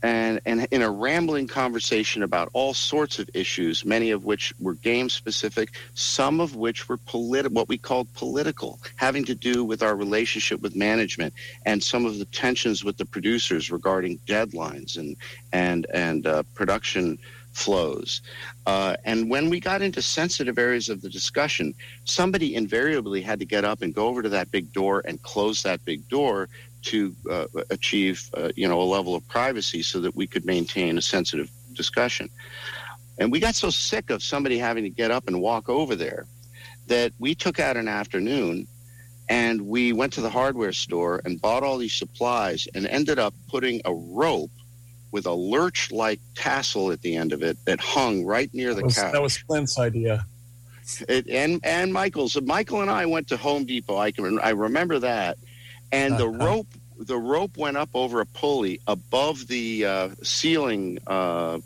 and, and in a rambling conversation about all sorts of issues, many of which were game specific, some of which were politi- what we called political, having to do with our relationship with management and some of the tensions with the producers regarding deadlines and and and uh, production flows. Uh, and when we got into sensitive areas of the discussion, somebody invariably had to get up and go over to that big door and close that big door to uh, achieve, uh, you know, a level of privacy so that we could maintain a sensitive discussion. And we got so sick of somebody having to get up and walk over there that we took out an afternoon and we went to the hardware store and bought all these supplies and ended up putting a rope with a lurch like tassel at the end of it that hung right near the that was, couch. That was Clint's idea. It, and and Michael's. Michael and I went to Home Depot. I can I remember that, and the [LAUGHS] rope the rope went up over a pulley above the uh, ceiling uh,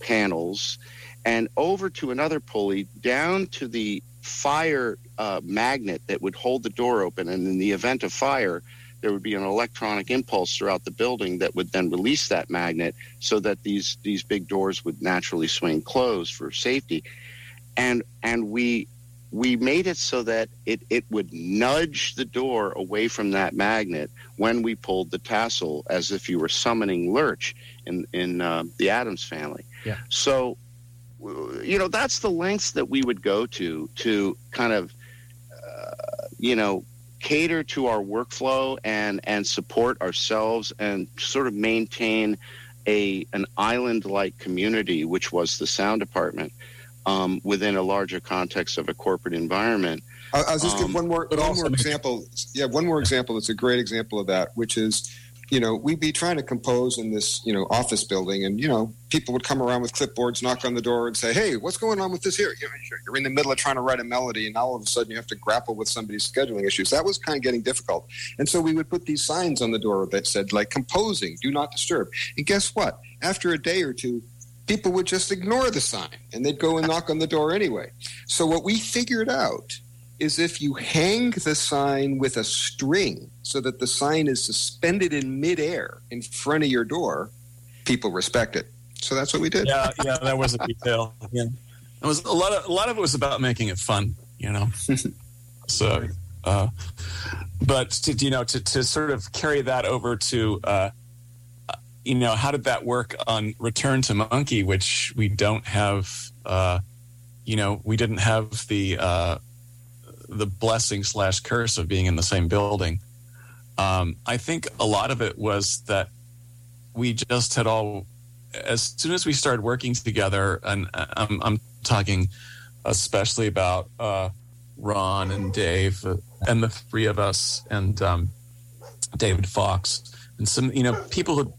panels, and over to another pulley down to the fire uh, magnet that would hold the door open. And in the event of fire, there would be an electronic impulse throughout the building that would then release that magnet so that these these big doors would naturally swing closed for safety and and we we made it so that it, it would nudge the door away from that magnet when we pulled the tassel as if you were summoning lurch in in uh, the Addams Family Yeah. so you know that's the lengths that we would go to to kind of uh, you know cater to our workflow and and support ourselves and sort of maintain a an island like community which was the sound department um, within a larger context of a corporate environment I'll, I'll just Um, give one more but one more example. Yeah, one more example. That's a great example of that, which is, you know, we'd be trying to compose in this, you know, office building, and you know, people would come around with clipboards, knock on the door, and say, "Hey, what's going on with this here?" You know, you're- you're in the middle of trying to write a melody, and all of a sudden you have to grapple with somebody's scheduling issues. That was kind of getting difficult, and so we would put these signs on the door that said, like, "Composing, do not disturb." And guess what? After a day or two, people would just ignore the sign, and they'd go and knock on the door anyway. So what we figured out is if you hang the sign with a string so that the sign is suspended in midair in front of your door, people respect it. So that's what we did. Yeah, yeah, that was a detail. Yeah. It was a lot of a lot of it was about making it fun, you know. [LAUGHS] so, uh, but to you know to to sort of carry that over to uh, you know how did that work on Return to Monkey, which we don't have. Uh, you know, we didn't have the uh, the blessing slash curse of being in the same building. Um, I think a lot of it was that we just had all as soon as we started working together, and I'm, I'm talking especially about uh, Ron and Dave uh, and the three of us and um, David Fox and some, you know, people who,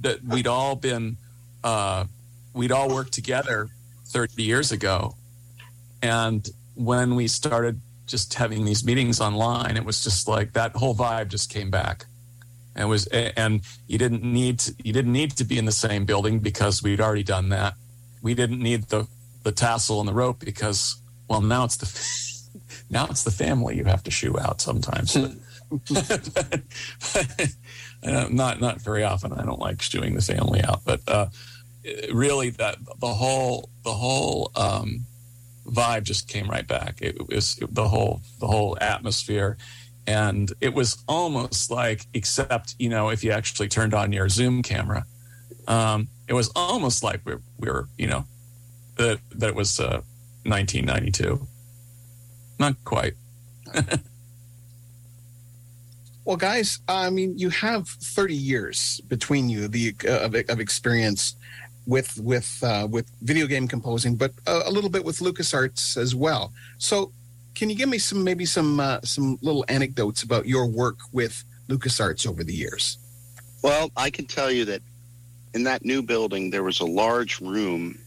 that we'd all been, uh, we'd all worked together 30 years ago. And when we started just having these meetings online, it was just like that whole vibe just came back and was and you didn't need to, you didn't need to be in the same building because we'd already done that. We didn't need the the tassel and the rope because well now it's the [LAUGHS] now it's the family you have to shoo out sometimes. [LAUGHS] But, [LAUGHS] uh, not not very often. I don't like stewing the family out, but uh, really that the whole the whole um, vibe just came right back. It was the whole the whole atmosphere and it was almost like except you know if you actually turned on your zoom camera um, it was almost like we, we were you know that that it was uh, 1992 not quite [LAUGHS] Well, guys, I mean, you have 30 years between you the uh, of, of experience with with uh, with video game composing, but a, a little bit with LucasArts as well. So, can you give me some maybe some uh, some little anecdotes about your work with LucasArts over the years? Well, I can tell you that in that new building, there was a large room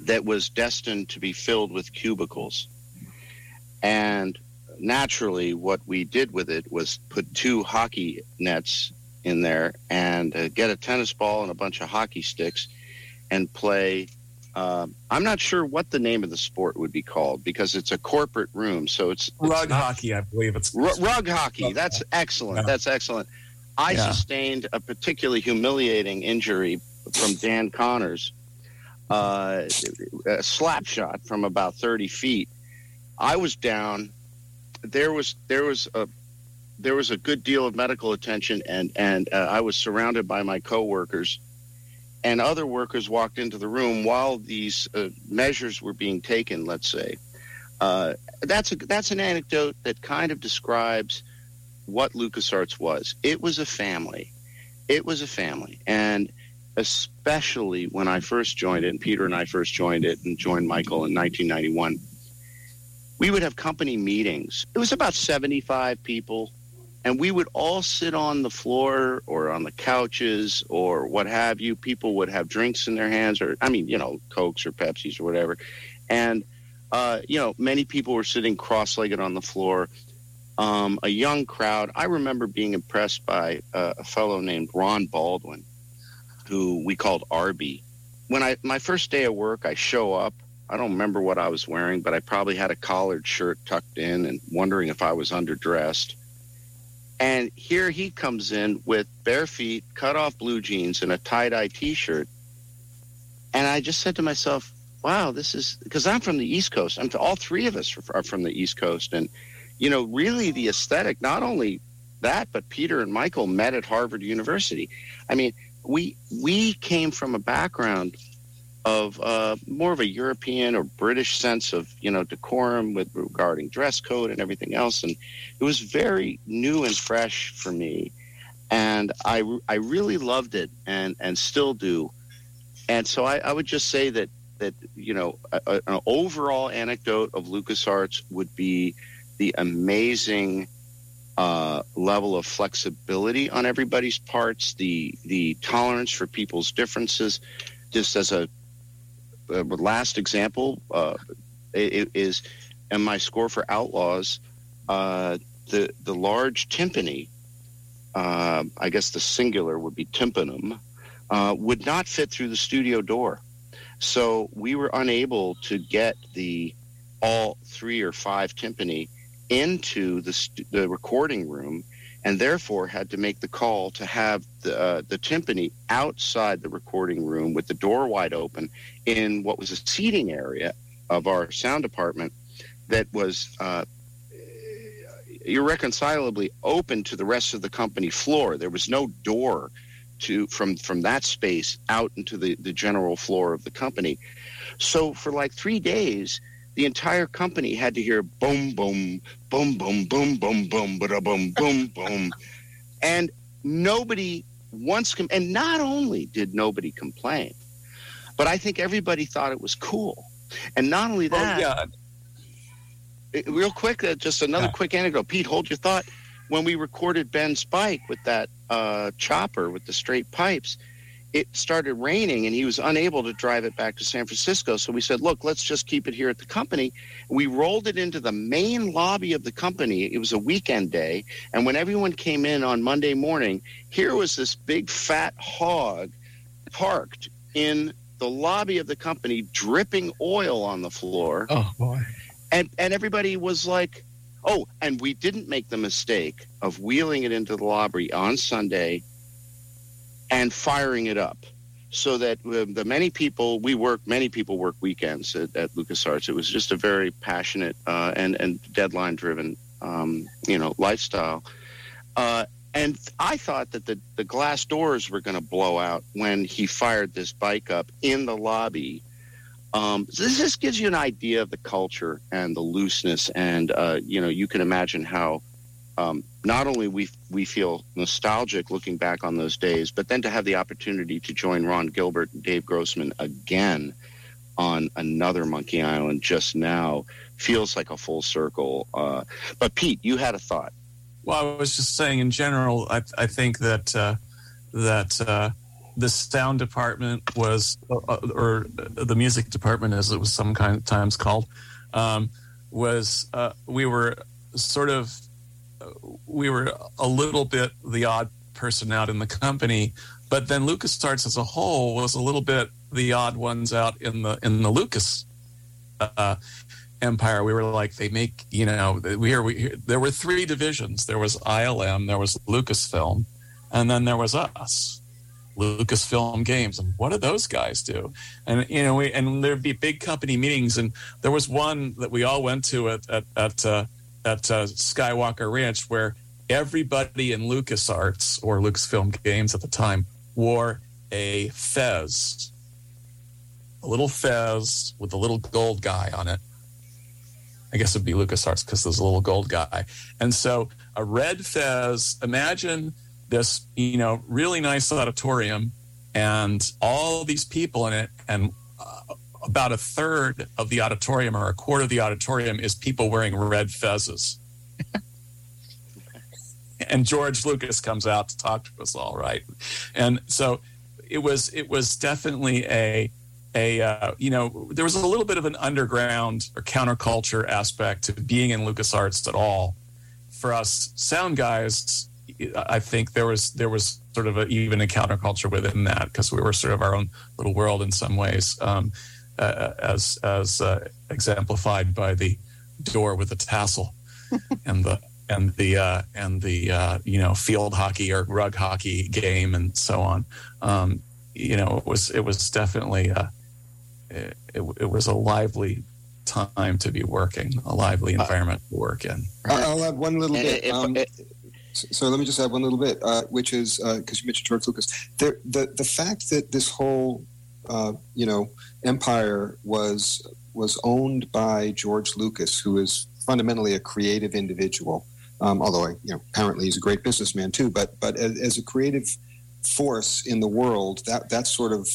that was destined to be filled with cubicles. And naturally, what we did with it was put two hockey nets in there and uh, get a tennis ball and a bunch of hockey sticks and play Um, I'm not sure what the name of the sport would be called because it's a corporate room. So it's, it's rug not- hockey, I believe it's R- rug hockey. Rug That's excellent. Yeah. That's excellent. I Yeah. sustained a particularly humiliating injury from Dan Connors, uh, a slap shot from about 30 feet. I was down. There was there was a there was a good deal of medical attention, and and uh, I was surrounded by my coworkers, and other workers walked into the room while these uh, measures were being taken. Let's say. Uh, that's a that's an anecdote that kind of describes what LucasArts was. It was a family. It was a family, and especially when I first joined it, and Peter and I first joined it, and joined Michael in 1991. We would have company meetings. It was about 75 people, and we would all sit on the floor or on the couches or what have you. People would have drinks in their hands, or I mean, you know, cokes or Pepsis or whatever, and uh, you know, many people were sitting cross-legged on the floor. Um, a young crowd. I remember being impressed by uh, a fellow named Ron Baldwin, who we called Arby. When I my first day of work, I show up. I don't remember what I was wearing, but I probably had a collared shirt tucked in and wondering if I was underdressed. And here he comes in with bare feet, cut off blue jeans, and a tie dye t shirt. And I just said to myself, wow, this is because I'm from the East Coast. I'm all three of us are from the East Coast. And, you know, really the aesthetic, not only that, but Peter and Michael met at Harvard University. I mean, we we came from a background of uh, more of a European or British sense of you know decorum with regarding dress code and everything else, and it was very new and fresh for me, and I I really loved it and and still do, and so I, I would just say that that you know a, a- an overall anecdote of LucasArts would be the amazing uh, level of flexibility on everybody's parts, the the tolerance for people's differences. Just as a, a last example, uh, is in my score for Outlaws, uh, the the large timpani, uh, I guess the singular would be tympanum, uh, would not fit through the studio door, so we were unable to get the all three or five timpani into the, st- the recording room and therefore had to make the call to have the, uh, the timpani outside the recording room with the door wide open in what was a seating area of our sound department that was uh, irreconcilably open to the rest of the company floor. There was no door to from from that space out into the, the general floor of the company. So for like three days, the entire company had to hear boom, boom, boom, boom, boom, boom, boom, ba boom, boom, boom. And nobody once, com- and not only did nobody complain, but I think everybody thought it was cool. And not only Well, that, yeah, it- real quick, uh, just another Yeah. quick anecdote. Pete, hold your thought. When we recorded Ben's bike with that uh, chopper with the straight pipes, it started raining and he was unable to drive it back to San Francisco. So we said, look, let's just keep it here at the company. We rolled it into the main lobby of the company. It was a weekend day. And when everyone came in on Monday morning, here was this big fat hog parked in the lobby of the company, dripping oil on the floor oh boy, and and everybody was like oh and we didn't make the mistake of wheeling it into the lobby on sunday and firing it up so that uh, the many people we work many people work weekends at, at lucasarts. It was just a very passionate uh, and and deadline driven um, you know lifestyle. Uh, and I thought that the, the glass doors were going to blow out when he fired this bike up in the lobby. Um, this just gives you an idea of the culture and the looseness, and uh, you know you can imagine how um, not only we we feel nostalgic looking back on those days, but then to have the opportunity to join Ron Gilbert and Dave Grossman again on another Monkey Island just now feels like a full circle. Uh, but Pete, you had a thought. Well, I was just saying in general, I, I think that uh, that uh, the sound department was, uh, or the music department, as it was some kind of times called, um, was uh, we were sort of we were a little bit the odd person out in the company, but then LucasArts as a whole was a little bit the odd ones out in the in the Lucas uh, empire. We were like, they make you know, we are we there were three divisions. There was ILM, there was Lucasfilm, and then there was us. Lucasfilm Games, and what do those guys do? And you know, we and there'd be big company meetings, and there was one that we all went to at at at, uh, at uh, Skywalker Ranch where everybody in LucasArts or Lucasfilm Games at the time wore a fez, a little fez with a little gold guy on it. I guess it'd be LucasArts because there's a little gold guy. And so a red fez, imagine this, you know, really nice auditorium and all these people in it. And uh, about a third of the auditorium or a quarter of the auditorium is people wearing red fezes. [LAUGHS] and George Lucas comes out to talk to us all, right? And so it was it was definitely a a uh, you know there was a little bit of an underground or counterculture aspect to being in LucasArts at all. For us sound guys, I think there was there was sort of a, even a counterculture within that because we were sort of our own little world in some ways, um, uh, as as uh, exemplified by the door with the tassel [LAUGHS] and the and the uh, and the uh, you know field hockey or rug hockey game and so on. Um, you know, it was it was definitely a, it, it was a lively time to be working, a lively uh, environment to work in. I'll add one little bit. Um, so let me just add one little bit, uh, which is because uh, you mentioned George Lucas. There, the the fact that this whole uh, you know empire was was owned by George Lucas, who is fundamentally a creative individual, um, although I, you know, apparently he's a great businessman too. But but as, as a creative force in the world, that that sort of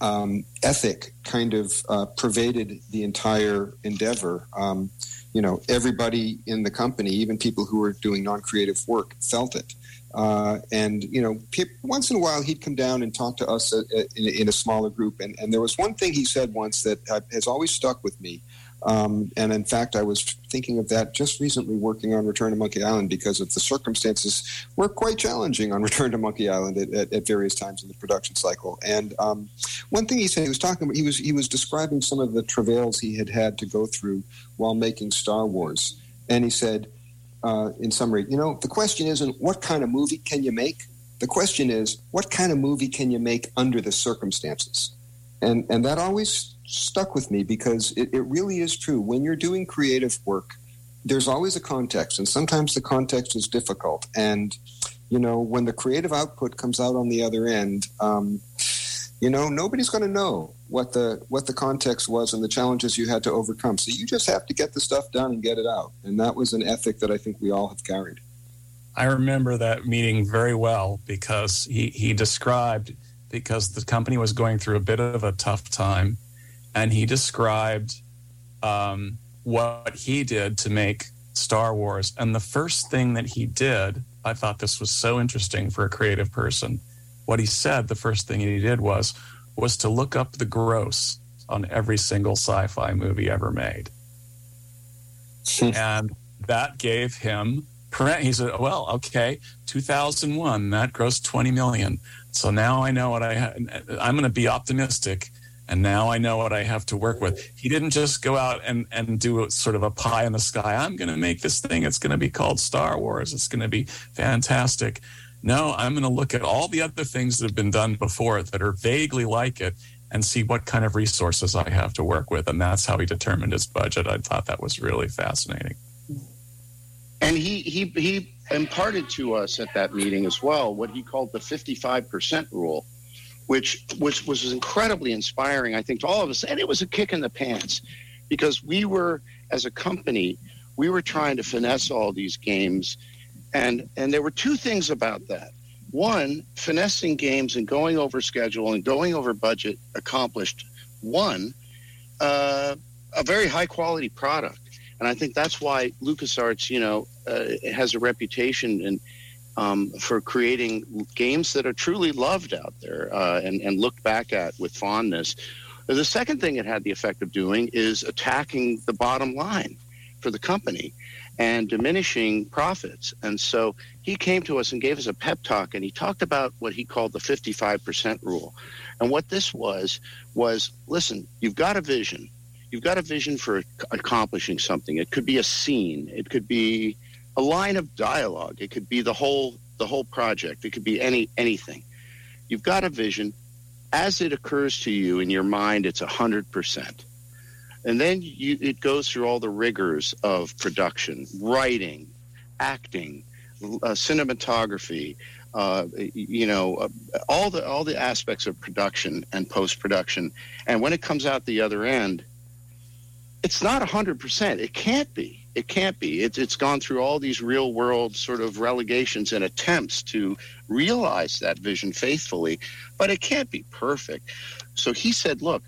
um, ethic kind of uh, pervaded the entire endeavor. Um, you know, everybody in the company, even people who were doing non-creative work, felt it. Uh, and you know, once in a while he'd come down and talk to us uh, in, in, a smaller group. And, and, there was one thing he said once that has always stuck with me. Um, and in fact, I was thinking of that just recently working on Return to Monkey Island because of the circumstances were quite challenging on [LAUGHS] Return to Monkey Island at, at, at various times in the production cycle. And um, one thing he said, he was talking about, he was, he was describing some of the travails he had had to go through while making Star Wars. And he said, uh, in summary, you know, the question isn't what kind of movie can you make? The question is, what kind of movie can you make under the circumstances? And, and that always stuck with me because it, it really is true. When you're doing creative work, there's always a context, and sometimes the context is difficult. And, you know, when the creative output comes out on the other end, um, you know, nobody's going to know what the what the context was and the challenges you had to overcome. So you just have to get the stuff done and get it out. And that was an ethic that I think we all have carried. I remember that meeting very well because he, he described because the company was going through a bit of a tough time and he described um, what he did to make Star Wars. And the first thing that he did, I thought this was so interesting for a creative person. What he said, the first thing he did was was to look up the gross on every single sci-fi movie ever made, [LAUGHS] and that gave him. He said, "Well, okay, 2001 that grossed 20 million. So now I know what I. Ha- I'm going to be optimistic." and now I know what I have to work with. He didn't just go out and, and do sort of a pie in the sky. I'm going to make this thing. It's going to be called Star Wars. It's going to be fantastic. No, I'm going to look at all the other things that have been done before that are vaguely like it and see what kind of resources I have to work with. And that's how he determined his budget. I thought that was really fascinating. And he, he, he imparted to us at that meeting as well what he called the 55% rule which was was incredibly inspiring, I think, to all of us. And it was a kick in the pants because we were, as a company, we were trying to finesse all these games, and and there were two things about that. One, finessing games and going over schedule and going over budget accomplished one uh, a very high quality product, and I think that's why LucasArts, you know, uh, has a reputation and um, for creating games that are truly loved out there uh, and, and looked back at with fondness. The second thing it had the effect of doing is attacking the bottom line for the company and diminishing profits. And so he came to us and gave us a pep talk, and he talked about what he called the 55% rule. And what this was was, listen, you've got a vision. You've got a vision for accomplishing something. It could be a scene. It could be a line of dialogue. It could be the whole the whole project. It could be any anything. You've got a vision. As it occurs to you in your mind, it's hundred percent. And then you, it goes through all the rigors of production, writing, acting, uh, cinematography, uh, you know, uh, all the all the aspects of production and post production. And when it comes out the other end, it's not hundred percent. It can't be. It can't be. It's it's gone through all these real world sort of relegations and attempts to realize that vision faithfully, but it can't be perfect. So he said, look,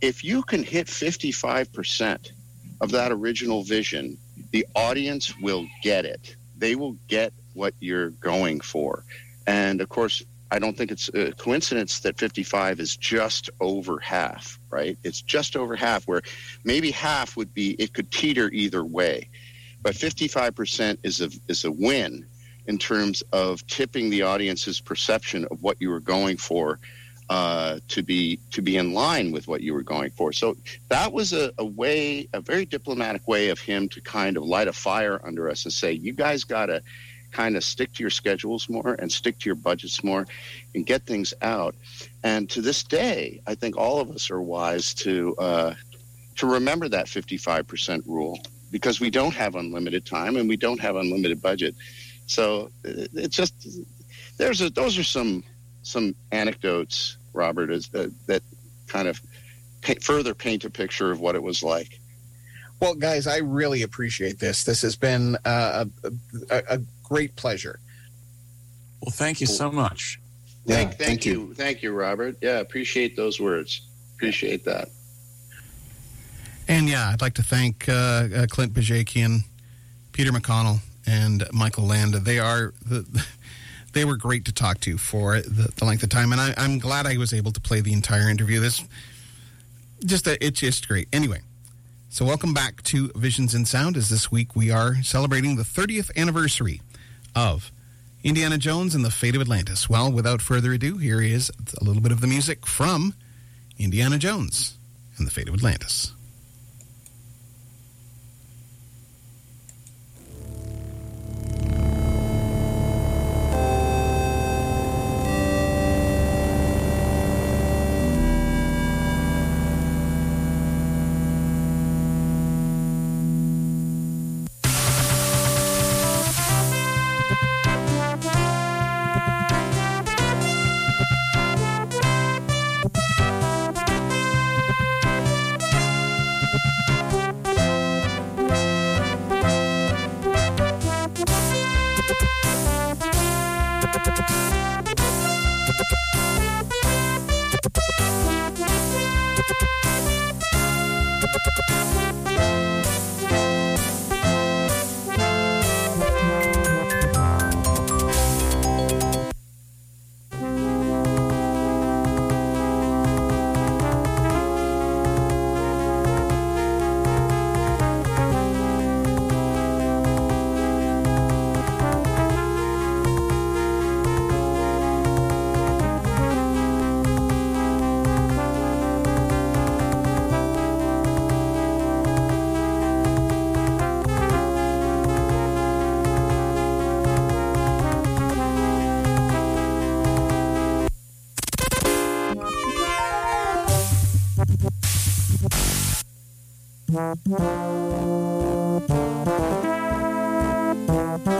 if you can hit fifty five percent of that original vision, the audience will get it they will get what you're going for. And of course, I don't think it's a coincidence that 55 is just over half, right? It's just over half, where maybe half would be, it could teeter either way. But 55% is a, is a win in terms of tipping the audience's perception of what you were going for uh, to be to be in line with what you were going for. So that was a, a way, a very diplomatic way of him to kind of light a fire under us and say, you guys got to kind of stick to your schedules more and stick to your budgets more and get things out. And to this day, I think all of us are wise to uh, to remember that 55% rule because we don't have unlimited time and we don't have unlimited budget. So it's just there's a, those are some some anecdotes, Robert, is that, that kind of paint, further paint a picture of what it was like. Well, guys, I really appreciate this. This has been uh, a, a, a, great pleasure. Well, thank you so much. Yeah, thank, thank, thank you. you. Thank you, Robert. Yeah, appreciate those words. Appreciate that. And yeah, I'd like to thank uh, uh, Clint Bajakian, Peter McConnell, and Michael Land. They are the, they were great to talk to for the, the length of time, and I, am glad I was able to play the entire interview. This just a, it's just great. Anyway, so welcome back to Visions in Sound. As this week we are celebrating the 30th anniversary of Indiana Jones and the Fate of Atlantis. Well, without further ado, here is a little bit of the music from Indiana Jones and the Fate of Atlantis. Thank you.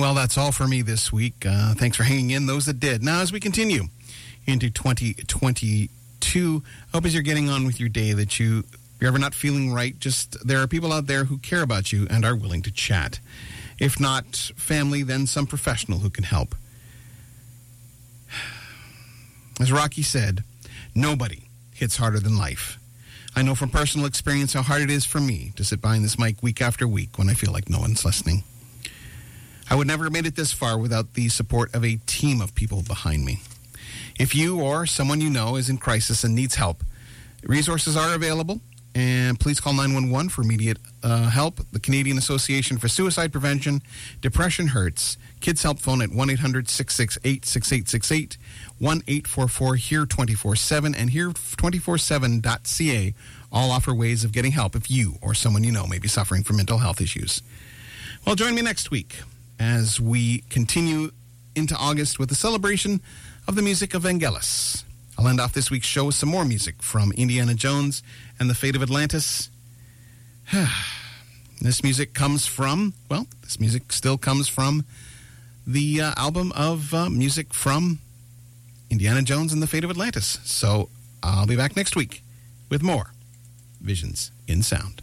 Well, that's all for me this week. Uh, thanks for hanging in, those that did. Now, as we continue into 2022, hope as you're getting on with your day that you, if you're ever not feeling right, just there are people out there who care about you and are willing to chat. If not family, then some professional who can help. [SIGHS] As Rocky said, nobody hits harder than life. I know from personal experience how hard it is for me to sit behind this mic week after week when I feel like no one's listening. I would never have made it this far without the support of a team of people behind me. If you or someone you know is in crisis and needs help, resources are available, and please call 911 for immediate uh, help. The Canadian Association for Suicide Prevention, Depression Hurts, Kids Help Phone at 1 800 668 6868, 1 844 HERE 24 7, and HERE247.ca all offer ways of getting help if you or someone you know may be suffering from mental health issues. Well, join me next week as we continue into August with the celebration of the music of Vangelis. I'll end off this week's show with some more music from Indiana Jones and the Fate of Atlantis. [SIGHS] this music comes from, well, this music still comes from the uh, album of uh, music from Indiana Jones and the Fate of Atlantis. So I'll be back next week with more Visions in Sound.